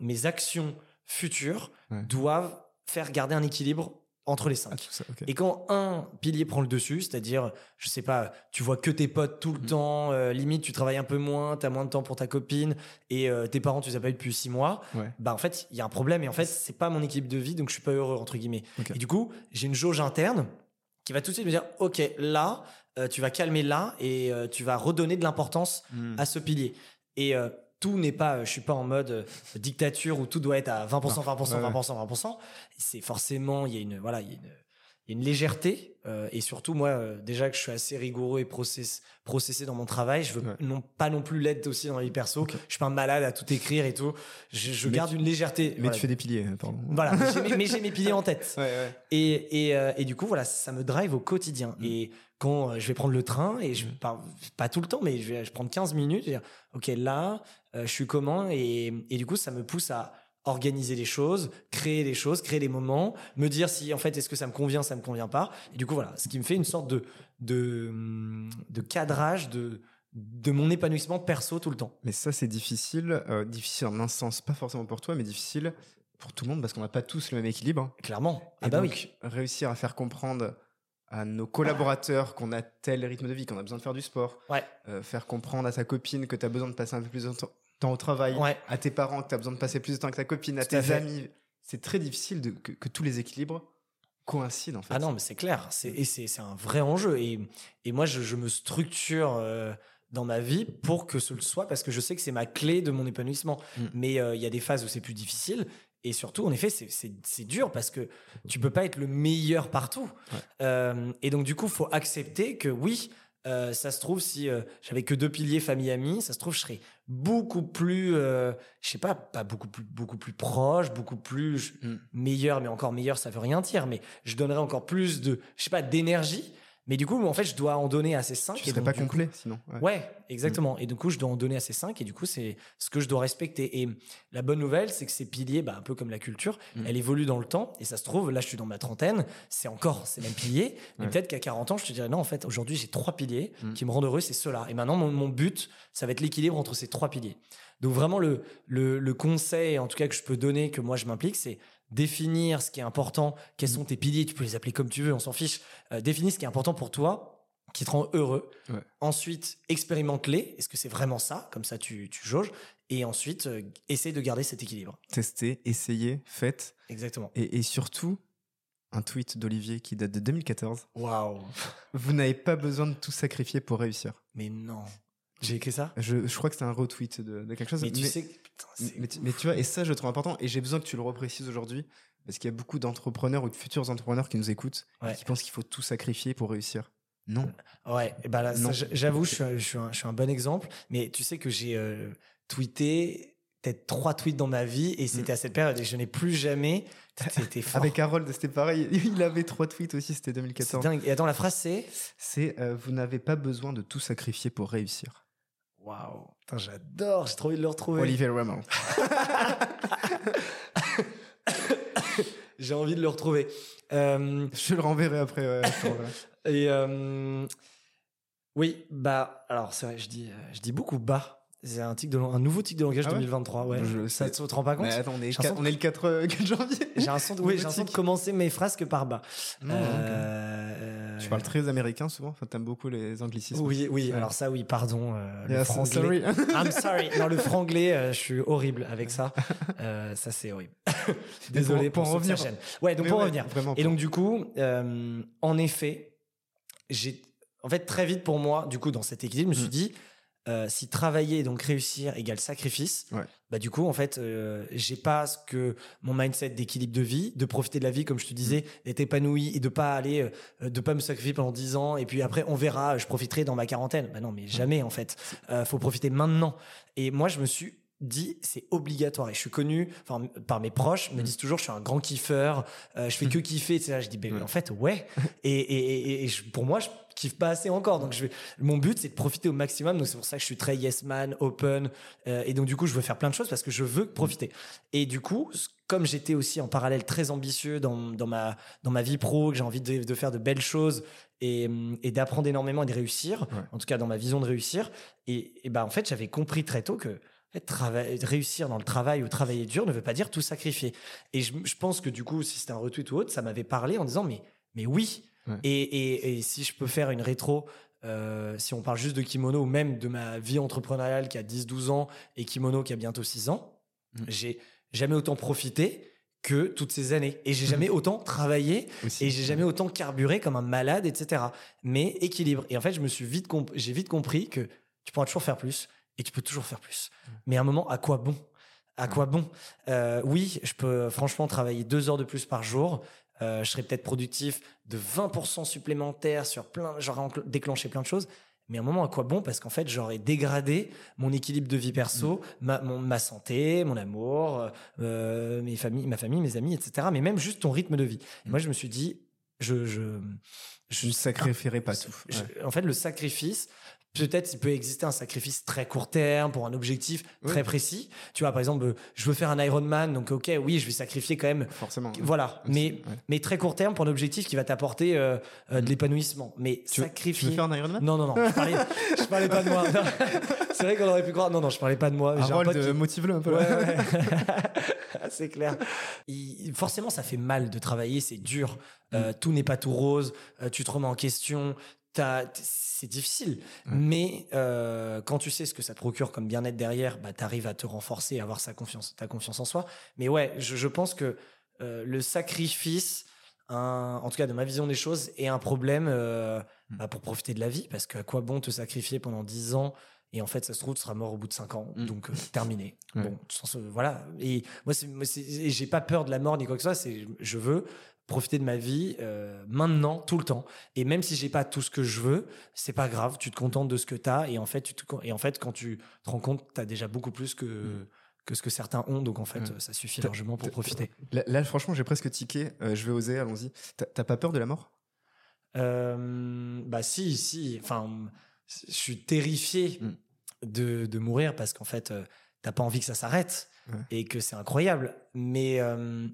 mes actions futures doivent faire garder un équilibre entre les cinq. Ah, ça. Et quand un pilier prend le dessus, c'est-à-dire, je sais pas, tu vois que tes potes tout le Mm. temps, euh, limite tu travailles un peu moins, tu as moins de temps pour ta copine, et euh, tes parents tu les as pas eu depuis six mois, Ouais. bah en fait, il y a un problème, et en fait, c'est pas mon équipe de vie, donc je suis pas heureux, entre guillemets. Et du coup, j'ai une jauge interne qui va tout de suite me dire, ok, là, euh, tu vas calmer là, et tu vas redonner de l'importance Hmm. à ce pilier. Et tout n'est pas, je suis pas en mode euh, dictature où tout doit être à 20%, 20%, Ouais, ouais. 20%, 20%. C'est forcément, il y a une, voilà, il y a une, il y a une légèreté euh, et surtout moi euh, déjà que je suis assez rigoureux et process, processé dans mon travail je veux Ouais. non pas non plus l'être aussi dans ma vie perso Ok. je suis pas un malade à tout écrire et tout je, garde une légèreté Mais voilà. tu fais des piliers, hein, pardon. voilà [LAUGHS] mais j'ai mes- piliers en tête Ouais, ouais. et, et, euh, et du coup, voilà, ça me drive au quotidien. Mm. Et quand euh, je vais prendre le train, et je pas, pas tout le temps, mais je vais je prends 15 minutes, je vais dire, OK, là, euh, je suis comment et, et du coup, ça me pousse à organiser les choses, créer les choses, créer les moments, me dire si en fait est-ce que ça me convient, ça me convient pas. Et du coup voilà, ce qui me fait une sorte de de, hum, de cadrage de de mon épanouissement perso tout le temps. Mais ça, c'est difficile. euh, difficile en un sens, pas forcément pour toi, mais difficile pour tout le monde parce qu'on n'a pas tous le même équilibre. Clairement. Et Ah bah donc, oui. réussir à faire comprendre à nos collaborateurs qu'on a tel rythme de vie, qu'on a besoin de faire du sport, Ouais. euh, faire comprendre à sa copine que tu as besoin de passer un peu plus de temps- au travail, Ouais. à tes parents que tu as besoin de passer plus de temps avec ta copine, à Tout à tes amis. C'est très difficile de, que, que tous les équilibres coïncident en fait. Ah non, mais c'est clair. C'est, et c'est, un vrai enjeu. Et, et moi, je, je me structure euh, dans ma vie pour que ce le soit parce que je sais que c'est ma clé de mon épanouissement. Mm. Mais euh, il y a des phases où c'est plus difficile. Et surtout, en effet, c'est, dur parce que tu peux pas être le meilleur partout. Ouais. Euh, et donc, du coup, faut accepter que oui, euh, ça se trouve, si euh, j'avais que deux piliers famille-amis, ça se trouve, je serais beaucoup plus, je sais pas, pas beaucoup plus, beaucoup plus proche, beaucoup plus je- Mm. meilleur, mais encore meilleur, ça veut rien dire, mais je donnerais encore plus de, je sais pas, d'énergie. Mais du coup, en fait, je dois en donner assez 5. Tu serais pas complet sinon. Ouais. Ouais, exactement. Et du coup, je dois en donner assez 5 et du coup, c'est ce que je dois respecter. Et la bonne nouvelle, c'est que ces piliers, bah, un peu comme la culture, Mm. elle évolue dans le temps. Et ça se trouve, là, je suis dans ma trentaine, c'est encore ces mêmes piliers. Mais Ouais. peut-être qu'à 40 ans, je te dirais, non, en fait, aujourd'hui, j'ai trois piliers Mm. qui me rendent heureux, c'est ceux-là. Et maintenant, mon, mon but, ça va être l'équilibre entre ces trois piliers. Donc vraiment, le, le, le conseil, en tout cas, que je peux donner, que moi, je m'implique, c'est définir ce qui est important, quels sont tes piliers, tu peux les appeler comme tu veux, on s'en fiche. Euh, définis ce qui est important pour toi, qui te rend heureux. Ouais. Ensuite, expérimente-les. Est-ce que c'est vraiment ça? Comme ça, tu, tu jauges. Et ensuite, euh, essaye de garder cet équilibre. Tester, essayer, faites. Exactement. Et, et surtout, un tweet d'Olivier qui date de 2014. Waouh Vous n'avez pas besoin de tout sacrifier pour réussir. Mais non. J'ai écrit ça? Je, je crois que c'est un retweet de, de quelque chose. Mais tu sais. Putain, c'est- mais, tu- mais tu vois, et ça, je le trouve important. Et j'ai besoin que tu le reprécises aujourd'hui. Parce qu'il y a beaucoup d'entrepreneurs ou de futurs entrepreneurs qui nous écoutent Ouais. et qui pensent qu'il faut tout sacrifier pour réussir. Non. Ouais, et là, j'avoue, je suis, un, je, suis un, je suis un bon exemple. Mais tu sais que j'ai euh, tweeté peut-être trois tweets dans ma vie et c'était à cette période et je n'ai plus jamais. T'es [LAUGHS] fort. Mm. Avec Harold, c'était pareil. [LAUGHS] Il avait trois tweets aussi, c'était C'est 2014. dingue. Et attends, la phrase c'est. C'est euh, Vous n'avez pas besoin de tout sacrifier pour réussir. Waouh. J'adore. J'ai trop envie de le retrouver. Olivier Raymond. [LAUGHS] J'ai envie de le retrouver. Euh, Je le renverrai après. ouais, je [LAUGHS] et euh, oui, bah, alors c'est vrai, je dis, euh, je dis beaucoup bas. C'est un, tic de, un nouveau tic de langage Ah ouais 2023. Ouais. Je ça te te rend pas compte Mais attends, on est, on le 4, euh, [LAUGHS] 4 janvier. J'ai un son de, oui, j'ai un son de commencer mes phrases que par bas. Non. Euh, Tu parles très américain souvent. Enfin, t'aimes beaucoup les anglicismes. Oui, oui. Alors ça, oui, pardon. euh, le Yeah, franglais. sorry. [LAUGHS] I'm sorry. Non, le franglais, euh, je suis horrible avec ça. [LAUGHS] Euh, ça, c'est horrible. [LAUGHS] Désolé pour- pour, pour revenir-. Ouais, donc Mais pour ouais, revenir. Vraiment. Et donc du coup, en effet, j'ai, en fait, très vite pour moi, du coup, dans cet équilibre, je me suis Mm. dit, euh, si travailler et donc réussir égale sacrifice, Ouais. bah du coup, en fait, euh, j'ai pas ce que mon mindset d'équilibre de vie, de profiter de la vie, comme je te disais, Mm. d'être épanoui et de pas aller, euh, de pas me sacrifier pendant 10 ans et puis après on verra, je profiterai dans ma quarantaine. Bah non, mais jamais en fait. Euh, faut profiter maintenant. Et moi, je me suis dit c'est obligatoire. Et je suis connu enfin par mes proches me Mm. disent toujours je suis un grand kiffeur euh, je fais que kiffer etc je dis ben en fait ouais. [LAUGHS] Et, et, et- et je- pour moi je kiffe pas assez encore. Donc je vais mon but c'est de profiter au maximum. Donc c'est pour ça que je suis très yes man open euh, et donc du coup je veux faire plein de choses parce que je veux profiter. Et du coup comme j'étais aussi en parallèle très ambitieux dans, dans ma dans ma vie pro que j'ai envie de, de faire de belles choses et, hum, et d'apprendre énormément et de réussir Ouais. en tout cas dans ma vision de réussir et, et ben en fait j'avais compris très tôt que réussir dans le travail ou travailler dur ne veut pas dire tout sacrifier. Et je, je pense que du coup, si c'était un retweet ou autre, ça m'avait parlé en disant mais, mais oui. Ouais. Et, et, et si je peux faire une rétro, euh, si on parle juste de kimono ou même de ma vie entrepreneuriale qui a 10-12 ans et kimono qui a bientôt 6 ans, Mm. j'ai jamais autant profité que toutes ces années. Et j'ai jamais autant travaillé Aussi. et j'ai jamais autant carburé comme un malade, etc. Mais équilibre. Et en fait, je me suis vite, j'ai vite compris que tu pourras toujours faire plus et tu peux toujours faire plus. Mais à un moment, à quoi bon? À quoi bon? Euh, Oui, je peux franchement travailler deux heures de plus par jour. euh, je serais peut-être productif de 20% supplémentaire sur plein, j'aurais déclenché plein de choses. Mais à un moment, à quoi bon? Parce qu'en fait, j'aurais dégradé mon équilibre de vie perso, ma, mon- ma santé, mon amour, euh, mes familles, ma famille, mes amis, etc. Mais même juste ton rythme de vie. Et moi, je me suis dit, je, je, Je ne sacrifierai pas tout. je-. En fait, le sacrifice, peut-être il peut exister un sacrifice très court terme pour un objectif Oui. très précis. Tu vois, par exemple, euh, je veux faire un Ironman, donc ok, oui, je vais sacrifier quand même. Forcément. Voilà, Aussi, mais, ouais. mais très court terme pour un objectif qui va t'apporter euh, euh, de Mm. l'épanouissement. Mais Tu veux, sacrifier. tu veux faire un Ironman Non, non, non, je parlais, je parlais pas de moi. [LAUGHS] C'est vrai qu'on aurait pu croire. Non, non, je parlais pas de moi. Un qui- euh, motive-le un peu. Ouais, ouais. [LAUGHS] [LAUGHS] c'est clair. Il- forcément, ça fait mal de travailler, c'est dur. Euh, tout n'est pas tout rose. euh, tu te remets en question. C'est difficile. Mais euh, quand tu sais ce que ça te procure comme bien-être derrière, bah, tu arrives à te renforcer, à avoir sa confiance, ta confiance en soi. Mais ouais, je, je pense que euh, le sacrifice, un- en tout cas de ma vision des choses, est un problème euh, Mm. bah, pour profiter de la vie. Parce qu'à quoi bon te sacrifier pendant 10 ans et en fait, ça se trouve, tu seras mort au bout de 5 ans. Mm. Donc, terminé. Ouais. Bon, sans ce- voilà. Et moi, c'est, j'ai pas peur de la mort ni quoi que ce soit. C'est, je veux profiter de ma vie euh, maintenant, tout le temps. Et même si j'ai pas tout ce que je veux, c'est pas grave. Tu te contentes de ce que tu as. Et en fait, tu te, et en fait, quand tu te rends compte, tu as déjà beaucoup plus que, que ce que certains ont. Donc, en fait, Mm. Ouais. ça suffit largement pour profiter. Là, là, franchement, j'ai presque tiqué. Euh, je vais oser, allons-y. T'as- pas peur de la mort? Euh, bah si, si. Enfin, je suis terrifié Mm. de, de mourir parce qu'en fait, euh, t'as pas envie que ça s'arrête Ouais. et que c'est incroyable. Mais euh,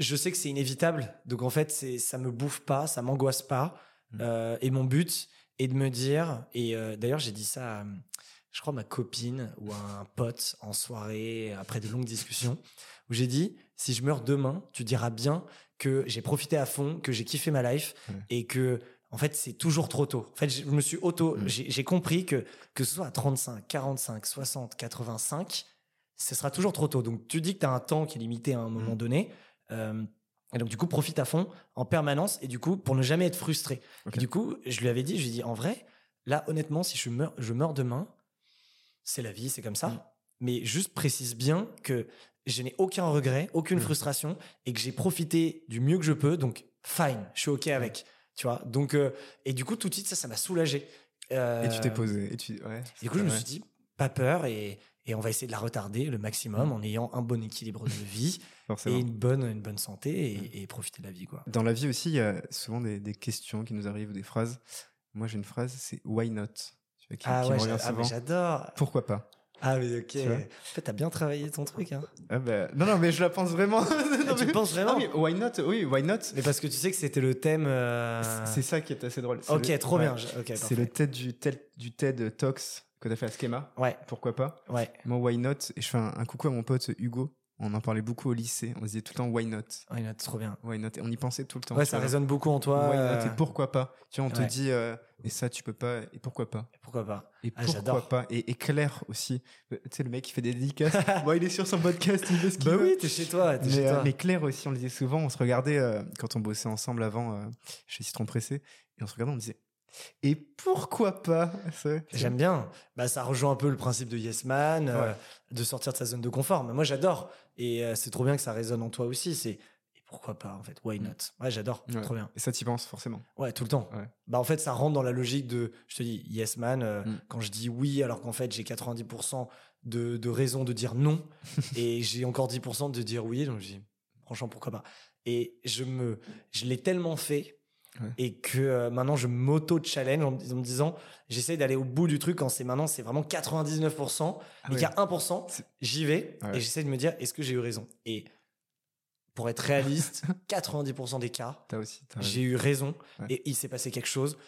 je sais que c'est inévitable. Donc en fait, c'est ça me bouffe pas, ça m'angoisse pas. Mm. Euh, et mon but est de me dire. Et euh, d'ailleurs, j'ai dit ça. à, je crois à ma copine ou à un pote en soirée après de longues discussions où j'ai dit si je meurs demain, tu diras bien que j'ai profité à fond, que j'ai kiffé ma life et que en fait c'est toujours trop tôt. En fait, je me suis auto, Mm. j'ai compris que que ce soit à 35, 45, 60, 85, ce sera toujours trop tôt. Donc tu dis que tu as un temps qui est limité à un moment Mm. donné. Euh, et donc du coup profite à fond en permanence et du coup pour ne jamais être frustré. Et du coup je lui avais dit, je lui ai dit en vrai, là honnêtement si je meurs, je meurs demain, c'est la vie, c'est comme ça. Mm. Mais juste précise bien que je n'ai aucun regret, aucune Mm. frustration et que j'ai profité du mieux que je peux. Donc, fine, je suis OK avec. Tu vois Donc, euh, et du coup, tout de suite, ça, ça m'a soulagé. Euh, Et tu t'es posé. Et tu... ouais, Du coup, je me suis dit, pas peur et, et on va essayer de la retarder le maximum en ayant un bon équilibre de vie [LAUGHS] et une bonne, une bonne santé et, et profiter de la vie, quoi. Dans la vie aussi, il y a souvent des, des questions qui nous arrivent, ou des phrases. Moi, j'ai une phrase, c'est why not? Qui, Ah qui ouais, ah, j'adore. Pourquoi pas? Ah, mais ok. En fait, t'as bien travaillé ton truc, hein. Ah bah, Non, non, mais je la pense vraiment. [LAUGHS] Non, tu mais- penses vraiment Ah, mais why not? Oui, why not? Mais parce que tu sais que c'était le thème. euh, C'est ça qui est assez drôle. C'est Ok, le- trop ouais. bien. C'est le TED du, TED du TED Talks que tu as fait à Schema. Ouais, Pourquoi pas? Ouais. Moi, why not? Et je fais un, un coucou à mon pote Hugo. On en parlait beaucoup au lycée. On se disait tout le temps why not? Ouais, non, trop bien. Why not? Et on y pensait tout le temps. Ouais, ça résonne beaucoup en toi. Why not? euh, Et pourquoi pas? Tu vois, on te dit euh, et ça tu peux pas et pourquoi pas? Pourquoi pas? Et Ah, pourquoi pas? Et, et Claire aussi. Euh, Tu sais le mec qui fait des dédicaces. [LAUGHS] bon, il est sur son podcast, il fait ce qu'il Bah oui, t'es chez toi. Mais, chez euh, toi. mais Claire aussi, on le disait souvent, on se regardait euh, quand on bossait ensemble avant chez Citron Pressé, et on se regardait, on disait Et pourquoi pas J'aime bien. Bah, ça rejoint un peu le principe de Yes Man, euh, de sortir de sa zone de confort. Mais moi, j'adore. Et euh, c'est trop bien que ça résonne en toi aussi. C'est et pourquoi pas en fait? Why not? Ouais, j'adore. Ouais. Trop bien. Et ça, t'y penses forcément? Ouais, tout le temps. Ouais. Bah en fait, ça rentre dans la logique de, je te dis, Yes Man. euh, Mm. Quand je dis oui, alors qu'en fait j'ai 90% de, de raisons de dire non, [LAUGHS] et j'ai encore 10% de dire oui. Donc je dis, franchement, pourquoi pas? Et je me, je l'ai tellement fait. Ouais. Et que euh, maintenant je m'auto-challenge en, me- en me disant j'essaie d'aller au bout du truc quand c'est maintenant c'est vraiment 99% Ah et qu'il y a 1% C'est- j'y vais Ouais. et j'essaie de me dire est-ce que j'ai eu raison? Et pour être réaliste [LAUGHS] 90% des cas j'ai eu raison Ouais. et il s'est passé quelque chose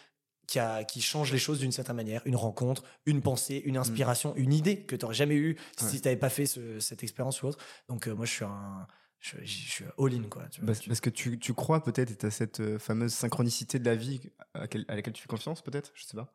qui, a, qui change les choses d'une certaine manière. Une rencontre, une pensée, une inspiration, une idée que tu n'aurais jamais eue si Mm. Tu n'avais pas fait ce- cette expérience ou autre. Donc, euh, moi, je suis un. Je, je suis all-in, quoi. tu vois. Parce, parce que tu, tu crois peut-être, et t'as cette euh, fameuse synchronicité de la vie à, laquelle- à laquelle tu fais confiance, peut-être Je sais pas.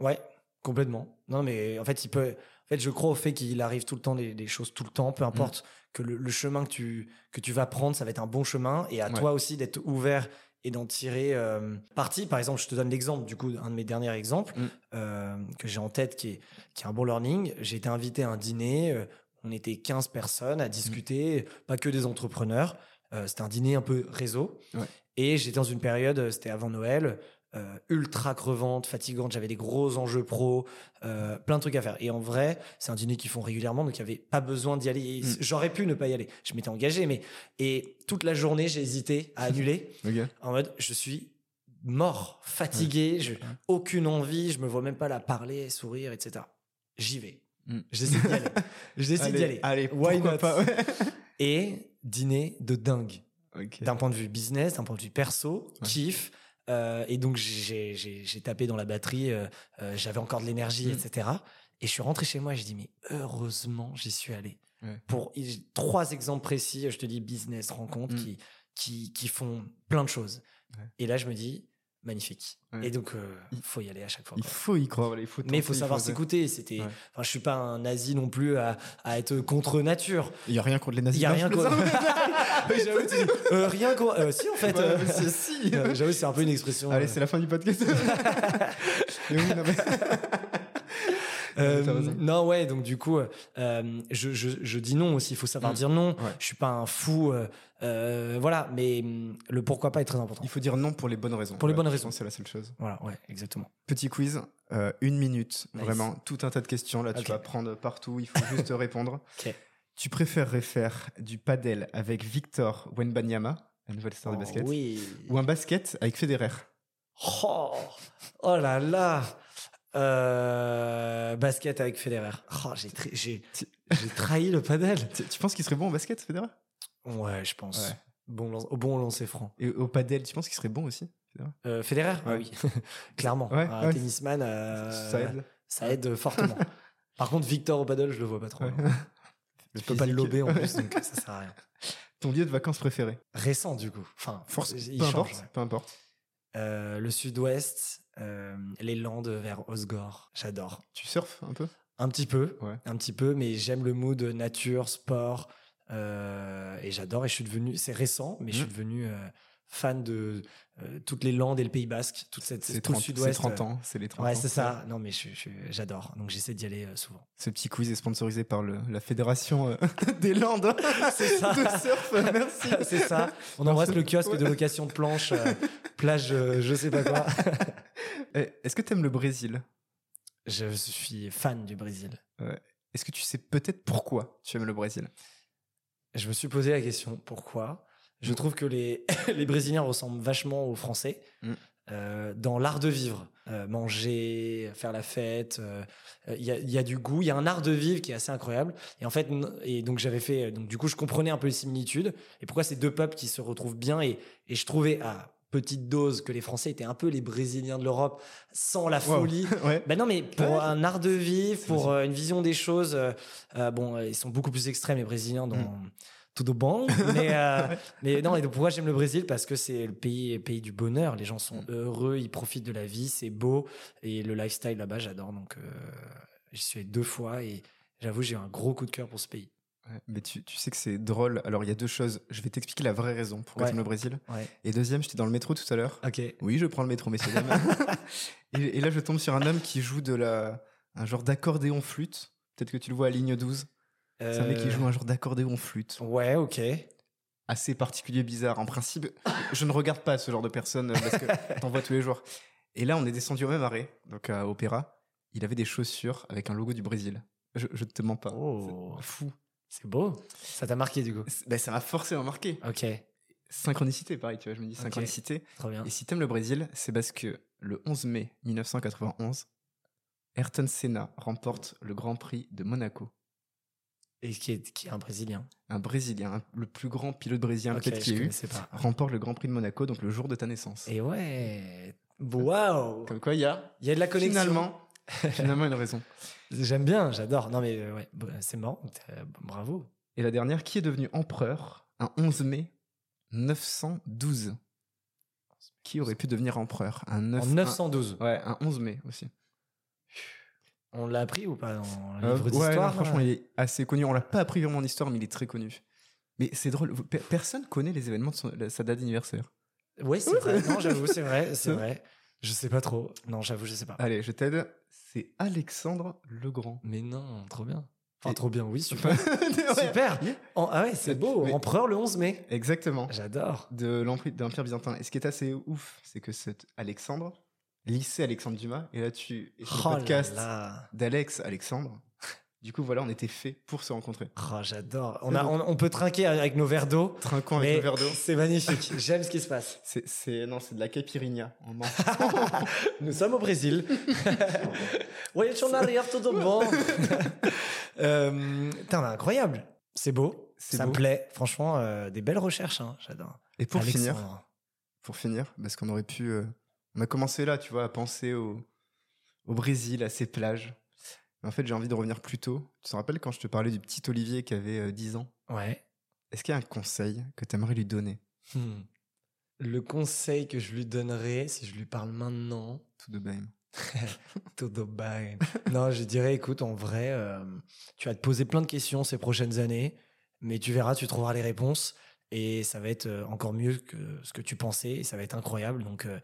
Ouais, complètement. Non, mais en fait, il peut. En fait, je crois au fait qu'il arrive tout le temps des, des choses tout le temps, peu importe que le, le chemin que tu, que tu vas prendre, ça va être un bon chemin. Et à Ouais. toi aussi d'être ouvert et d'en tirer euh, parti. Par exemple, je te donne l'exemple, du coup, un de mes derniers exemples Mm. euh, que j'ai en tête qui est, qui est un bon learning. J'ai été invité à un dîner. euh, on était 15 personnes à discuter, pas que des entrepreneurs. Euh, c'était un dîner un peu réseau. Ouais. Et j'étais dans une période, euh, c'était avant Noël, euh, ultra crevante, fatigante. J'avais des gros enjeux pro, euh, plein de trucs à faire. Et en vrai, c'est un dîner qu'ils font régulièrement, donc il n'y avait pas besoin d'y aller. Mm. J'aurais pu ne pas y aller. Je m'étais engagé, mais. Et toute la journée, j'ai hésité à annuler [LAUGHS] en mode je suis mort, fatigué, je, aucune envie, je me vois même pas la parler, sourire, etc. J'y vais. Mm. D'y aller. J'essaie d'y aller. [LAUGHS] Allez, Why not pas ouais. [LAUGHS] Et dîner de dingue. D'un point de vue business, d'un point de vue perso, Ouais. kiff. Euh, et donc j'ai- tapé dans la batterie, euh, euh, j'avais encore de l'énergie, Mm. etc. Et je suis rentré chez moi et je dis mais heureusement j'y suis allé. Ouais. Pour trois exemples précis, je te dis business, rencontres Mm. qui, qui, qui font plein de choses. Et là je me dis magnifique. Ouais. Et donc euh, Il- faut y aller à chaque fois. Il faut y croire, il faut Mais il faut savoir s'écouter. C'était, Ouais. enfin, je suis pas un nazi non plus à, à être contre nature. Il y a rien contre les Il nazis. y a rien [LAUGHS] contre. [LAUGHS] J'avoue, tu dis, euh, rien contre. euh, si en fait. Mais c'est si. [LAUGHS] J'avoue, c'est un peu une expression. Allez, c'est la fin du podcast. Mais oui, non, mais- Euh, non, ouais, donc du coup, euh, je, je, je dis non aussi. Il faut savoir Mm. dire non. Ouais. Je suis pas un fou. euh, euh, voilà, mais hum, le pourquoi pas est très important. Il faut dire non pour les bonnes raisons. Pour les bonnes raisons. C'est la seule chose. Voilà, ouais, exactement. Petit quiz, une minute, Nice. vraiment, tout un tas de questions. Là, tu vas prendre partout, il faut juste [LAUGHS] répondre. Tu préférerais faire du padel avec Victor Wenbanyama, la nouvelle star de Oh, basket, oui. ou un basket avec Federer? Oh, oh là là. Euh, basket avec Federer. Oh, j'ai, tra- j'ai, j'ai trahi le padel. [LAUGHS] Tu, tu penses qu'il serait bon au basket, Federer? Ouais, je pense. Ouais. Bon, lan- au bon lancer franc. Et au padel, tu penses qu'il serait bon aussi Federer? Euh, Federer? Ouais. Ah oui, [LAUGHS] clairement. Ouais, un ouais. tennisman, euh, Ça aide ça aide fortement. [LAUGHS] Par contre, Victor au paddle, je le vois pas trop. Ouais. Le Je peux pas le lober en plus, donc ça sert à rien. Ton lieu de vacances préféré? Récent, du coup. Enfin, Force, il peu change, importe, ouais. peu importe. Euh, le sud-ouest, les Landes vers Osgore. J'adore. Tu surfes un peu? Un petit peu, Ouais. un petit peu, mais j'aime le mood nature, sport, euh, et j'adore. Et je suis devenu, c'est récent, mais je suis Mhm. devenu euh, fan de euh, toutes les Landes et le Pays Basque, toute cette C'est tout le 30, c'est sud-ouest. 30 euh, ans, c'est les 30 Ouais, ans. c'est ça. Non, mais j'adore. Donc j'essaie d'y aller euh, souvent. Ce petit quiz est sponsorisé par le- la Fédération euh, [LAUGHS] des Landes [LAUGHS] C'est ça. de surf. Merci. [LAUGHS] c'est ça. On embrasse le kiosque de location de planches, plage, je sais pas quoi. Eh, Est-ce que tu aimes le Brésil? Je suis fan du Brésil. Est-ce que tu sais peut-être pourquoi tu aimes le Brésil? Je me suis posé la question pourquoi? Je trouve que les, [LAUGHS] les Brésiliens ressemblent vachement aux Français Mm. euh, dans l'art de vivre. Euh, manger, faire la fête. euh, Il y, a, il y a du goût, il y a un art de vivre qui est assez incroyable. Et en fait, et donc j'avais fait. Donc du coup, je comprenais un peu les similitudes. Et pourquoi ces deux peuples qui se retrouvent bien. Et, et je trouvais à petite dose que les Français étaient un peu les Brésiliens de l'Europe sans la Wow. folie. [LAUGHS] Ouais. Ben non, mais pour Ouais. un art de vivre, pour euh, une vision des choses, euh, bon, ils sont beaucoup plus extrêmes les Brésiliens dans Mm. Tout au bon. Mais, [LAUGHS] euh, mais non, et donc pourquoi j'aime le Brésil Parce que c'est le pays, pays du bonheur. Les gens sont Mm. heureux, ils profitent de la vie, c'est beau et le lifestyle là-bas, j'adore. Donc, euh, j'y suis allé deux fois et j'avoue, j'ai un gros coup de cœur pour ce pays. Ouais, Mais tu, tu sais que c'est drôle. Alors, il y a deux choses. Je vais t'expliquer la vraie raison pourquoi Ouais. tu aimes le Brésil. Ouais. Et deuxième, j'étais dans le métro tout à l'heure. Oui, je prends le métro, messieurs [LAUGHS] et, et là, je tombe sur un homme qui joue de la, un genre d'accordéon flûte. Peut-être que tu le vois à ligne 12. C'est un mec qui Euh, joue un genre d'accordéon flûte. Ouais, ok. Assez particulier, bizarre. En principe, je ne regarde pas ce genre de personne euh, parce que [LAUGHS] t'en vois tous les jours. Et là, on est descendu au même arrêt, donc à Opéra. Il avait des chaussures avec un logo du Brésil. Je, je te mens pas. Oh. Fou. C'est beau. Ça t'a marqué du coup. Ben, ça m'a forcément marqué. Ok. Synchronicité, pareil, tu vois, je me dis synchronicité. Trop bien. Et si t'aimes le Brésil, c'est parce que le 11 mai 1991, Ayrton Senna remporte le Grand Prix de Monaco. Et qui est, qui est un Brésilien. Un Brésilien, le plus grand pilote brésilien peut-être qu'il y a eu, pas. remporte le Grand Prix de Monaco, donc le jour de ta naissance. Et ouais. Waouh. Comme quoi, il y a Il y a de la connexion. finalement, [LAUGHS] finalement une raison. J'aime bien, j'adore. Non, mais euh, ouais, c'est marrant. Euh, Bravo. Et la dernière, qui est devenu empereur un 11 mai 912 Qui aurait pu devenir empereur un 9, En 912. un- ouais, un 11 mai aussi. On l'a appris ou pas dans le Euh, livre ouais, d'histoire non, franchement, là il est assez connu. On l'a pas appris vraiment en histoire, mais il est très connu. Mais c'est drôle, personne connaît les événements de son- la- sa date d'anniversaire. Oui, c'est vrai. Non, j'avoue, c'est vrai. C'est Ouais. vrai. Je sais pas trop. Non, j'avoue, je sais pas. Allez, je t'aide. C'est Alexandre le Grand. Mais non, trop bien. Enfin, Et- trop bien, oui, super. [LAUGHS] Ouais. super. En- ah ouais, c'est beau. Mais- Empereur le 11 mai. Exactement. J'adore. De l'Empire de l'Empire byzantin. Et ce qui est assez ouf, c'est que c'est Alexandre, lycée Alexandre Dumas, et là tu es sur Oh le là podcast d'Alex Alexandre. [LAUGHS] Du coup, voilà, on était fait pour se rencontrer. Oh, j'adore. On, a- on, on peut trinquer avec nos verres d'eau. Trinquons avec mais le verre d'eau. C'est magnifique. [LAUGHS] J'aime ce qui se passe. C'est, c'est- non, c'est de la caipirinha. en. [LAUGHS] Nous sommes au Brésil. Voyez sur l'arrière tout au bon. euh, incroyable. C'est beau. C'est Ça beau. me plaît. Franchement, euh, des belles recherches. hein. J'adore. Et pour finir, pour finir, parce qu'on aurait pu. euh, on a commencé là, tu vois, à penser au, au Brésil, à ses plages. Mais en fait, j'ai envie de revenir plus tôt. Tu te rappelles quand je te parlais du petit Olivier qui avait euh, 10 ans? Ouais. Est-ce qu'il y a un conseil que tu aimerais lui donner? Hmm. Le conseil que je lui donnerais, si je lui parle maintenant, Tout de même. [LAUGHS] Todo bem. non, je dirais, écoute, en vrai, euh, tu vas te poser plein de questions ces prochaines années, mais tu verras, tu trouveras les réponses et ça va être euh, encore mieux que ce que tu pensais et ça va être incroyable. Donc, euh,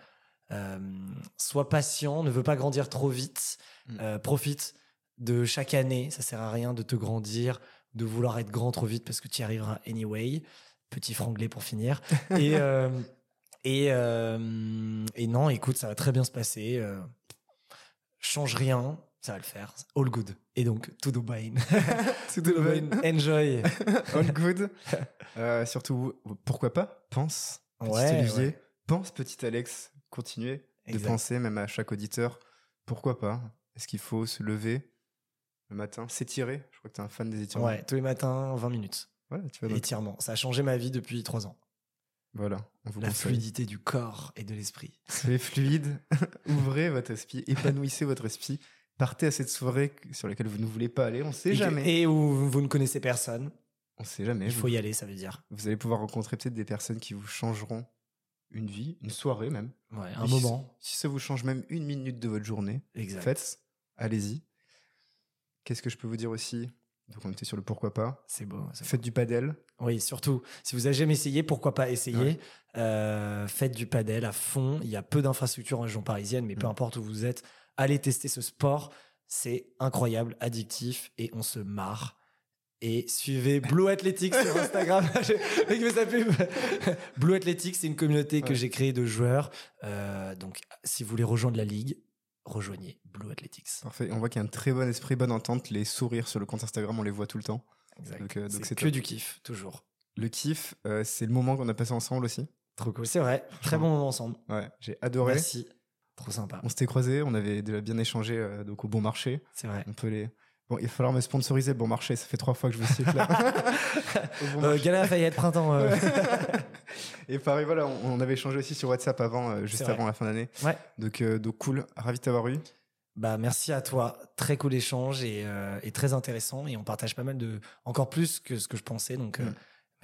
sois patient, ne veux pas grandir trop vite, Mm. euh, profite de chaque année. Ça sert à rien de te grandir, de vouloir être grand trop vite parce que tu y arriveras anyway. Petit franglais pour finir. [LAUGHS] et, euh, et, euh, et non, écoute, ça va très bien se passer. euh, change rien, ça va le faire. All good. Et donc, to the bine. [LAUGHS] to the bine. Enjoy. [LAUGHS] All good. Euh, surtout, pourquoi pas? Pense, petit Ouais, Olivier. ouais. Pense, petit Alex. Continuez de penser, même à chaque auditeur. Pourquoi pas? Est-ce qu'il faut se lever le matin, s'étirer? Je crois que tu es un fan des étirements. Ouais, tous les matins, 20 minutes. Voilà, tu vois, donc, Étirement. Ça a changé ma vie depuis 3 ans. voilà, on vous La conseille. fluidité du corps et de l'esprit. Soyez fluide, [LAUGHS] ouvrez votre esprit, épanouissez votre esprit. Partez à cette soirée sur laquelle vous ne voulez pas aller, on sait Et que- jamais. Et où vous ne connaissez personne. On sait jamais. Il vous- faut y aller, ça veut dire. Vous allez pouvoir rencontrer peut-être des personnes qui vous changeront une vie, une soirée même. Ouais, un Et moment. Si ça vous change même une minute de votre journée, Exact. faites, allez-y. Qu'est-ce que je peux vous dire aussi? Donc on était sur le pourquoi pas. C'est beau. Faites du padel. Oui, surtout, si vous avez jamais essayé, pourquoi pas essayer? Ouais. Euh, Faites du padel à fond. Il y a peu d'infrastructures en région parisienne, mais peu Mm. importe où vous êtes, allez tester ce sport. C'est incroyable, addictif et on se marre. Et suivez Blue Athletics sur Instagram. [LAUGHS] Mec, mais ça pub. Blue Athletics, c'est une communauté que Ouais. j'ai créée de joueurs. Euh, donc, si vous voulez rejoindre la ligue, rejoignez Blue Athletics. Parfait. On voit qu'il y a un très bon esprit, bonne entente. Les sourires sur le compte Instagram, on les voit tout le temps. Exact. Donc, euh, c'est que top. du kiff, toujours. Le kiff, euh, c'est le moment qu'on a passé ensemble aussi. Trop cool. C'est vrai. Très bon moment ensemble. Ouais, j'ai adoré. Merci. Trop sympa. On s'était croisés, on avait déjà bien échangé donc au bon marché. C'est vrai. On peut les. Bon, il va falloir me sponsoriser bon marché. Ça fait trois fois que je vous cite là. [LAUGHS] Bon Euh. Gala Lafayette, printemps. euh. [LAUGHS] Et pareil, voilà, on, on avait échangé aussi sur WhatsApp avant, euh, juste avant la fin d'année. Ouais. Donc, euh, donc cool, ravi de t'avoir eu. Bah, merci à toi. Très cool échange et, et très intéressant. Et on partage pas mal de. Encore plus que ce que je pensais. Donc, Mm.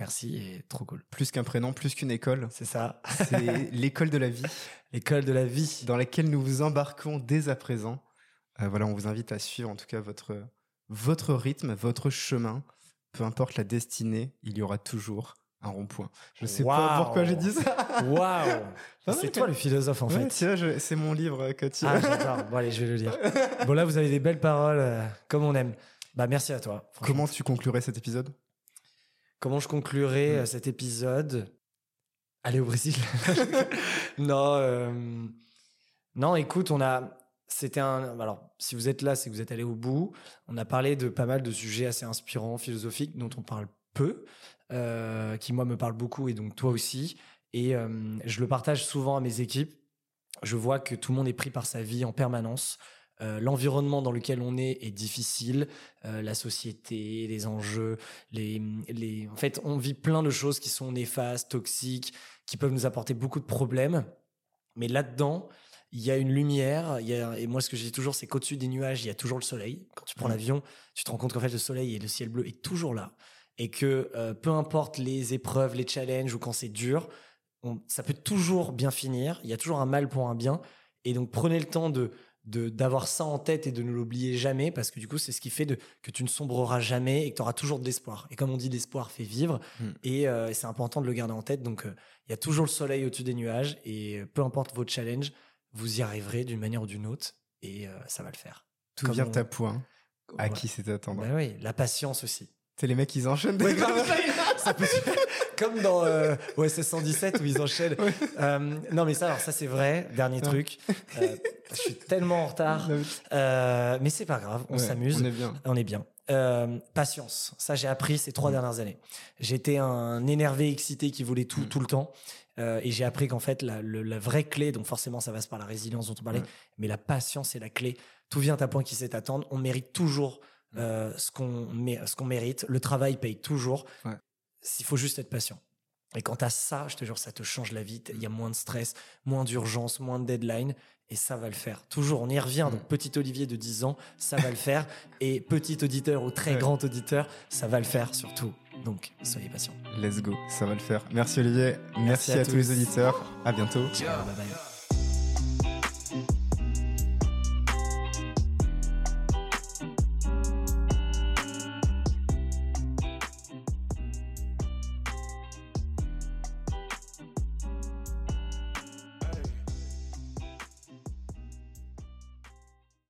merci et trop cool. Plus qu'un prénom, plus qu'une école. C'est ça. C'est l'école de la vie [LAUGHS] L'école de la vie. dans laquelle nous vous embarquons dès à présent. Euh, voilà, on vous invite à suivre en tout cas votre, votre rythme, votre chemin. Peu importe la destinée, il y aura toujours un rond-point. Je sais pas pourquoi j'ai dit ça. Waouh [LAUGHS] C'est toi le philosophe en Ouais, fait. c'est mon livre euh, que tu Ah, j'adore. Bon, allez, je vais le lire. [LAUGHS] Bon, là, vous avez des belles paroles, euh, comme on aime. Bah, merci à toi. Comment tu conclurais cet épisode? Comment je conclurai Mm. cet épisode? Aller au Brésil [LAUGHS] Non, euh, non. Écoute, on a. C'était un. Alors, si vous êtes là, c'est que vous êtes allé au bout. On a parlé de pas mal de sujets assez inspirants, philosophiques, dont on parle peu, euh, qui moi me parlent beaucoup et donc toi aussi. Et euh, je le partage souvent à mes équipes. Je vois que tout le monde est pris par sa vie en permanence. Euh, L'environnement dans lequel on est est difficile, la société, les enjeux, les, les... En fait, on vit plein de choses qui sont néfastes, toxiques, qui peuvent nous apporter beaucoup de problèmes. Mais là-dedans, il y a une lumière. Il y a... Et moi, ce que je dis toujours, c'est qu'au-dessus des nuages, il y a toujours le soleil. Quand tu prends Mhm. l'avion, tu te rends compte qu'en fait, le soleil et le ciel bleu est toujours là. Et que euh, peu importe les épreuves, les challenges ou quand c'est dur, on- ça peut toujours bien finir. Il y a toujours un mal pour un bien. Et donc, prenez le temps de d'avoir ça en tête et de ne l'oublier jamais parce que du coup c'est ce qui fait de, que tu ne sombreras jamais et que tu auras toujours de l'espoir et comme on dit l'espoir fait vivre Mm. et, euh, et c'est important de le garder en tête donc euh, il y a toujours le soleil au-dessus des nuages et peu importe votre challenge vous y arriverez d'une manière ou d'une autre et euh, ça va le faire Tout Comme vient on- ta point. À qui c'est attendre Bah oui, la patience aussi. C'est les mecs, ils enchaînent des Ouais, grave. [LAUGHS] Ça peut se faire comme dans euh, OSS 117 où ils enchaînent. Euh, non, mais ça, alors ça, c'est vrai. Dernier truc. Euh, je suis tellement en retard. Mais c'est pas grave, on Ouais, s'amuse. On est bien. On est bien. Euh, patience, ça j'ai appris ces trois dernières années. J'étais un énervé, excité qui voulait tout, Mm. tout le temps. Euh, et j'ai appris qu'en fait, la, le- la vraie clé, donc forcément ça passe par la résilience dont on parlait, Ouais. mais la patience est la clé. Tout vient à point qui sait attendre. On mérite toujours euh, ce qu'on mé- mérite. Le travail paye toujours. Ouais. Il faut juste être patient. Et quand tu as ça, je te jure, ça te change la vie. Il y a moins de stress, moins d'urgence, moins de deadline. Et ça va le faire. Toujours, on y revient. Donc, petit Olivier de 10 ans, ça va le faire. [LAUGHS] Et petit auditeur ou très Ouais. grand auditeur, ça va le faire surtout. Donc, soyez patient. Let's go, ça va le faire. Merci Olivier, merci, à à, tous les auditeurs. À bientôt. Ciao, bye bye.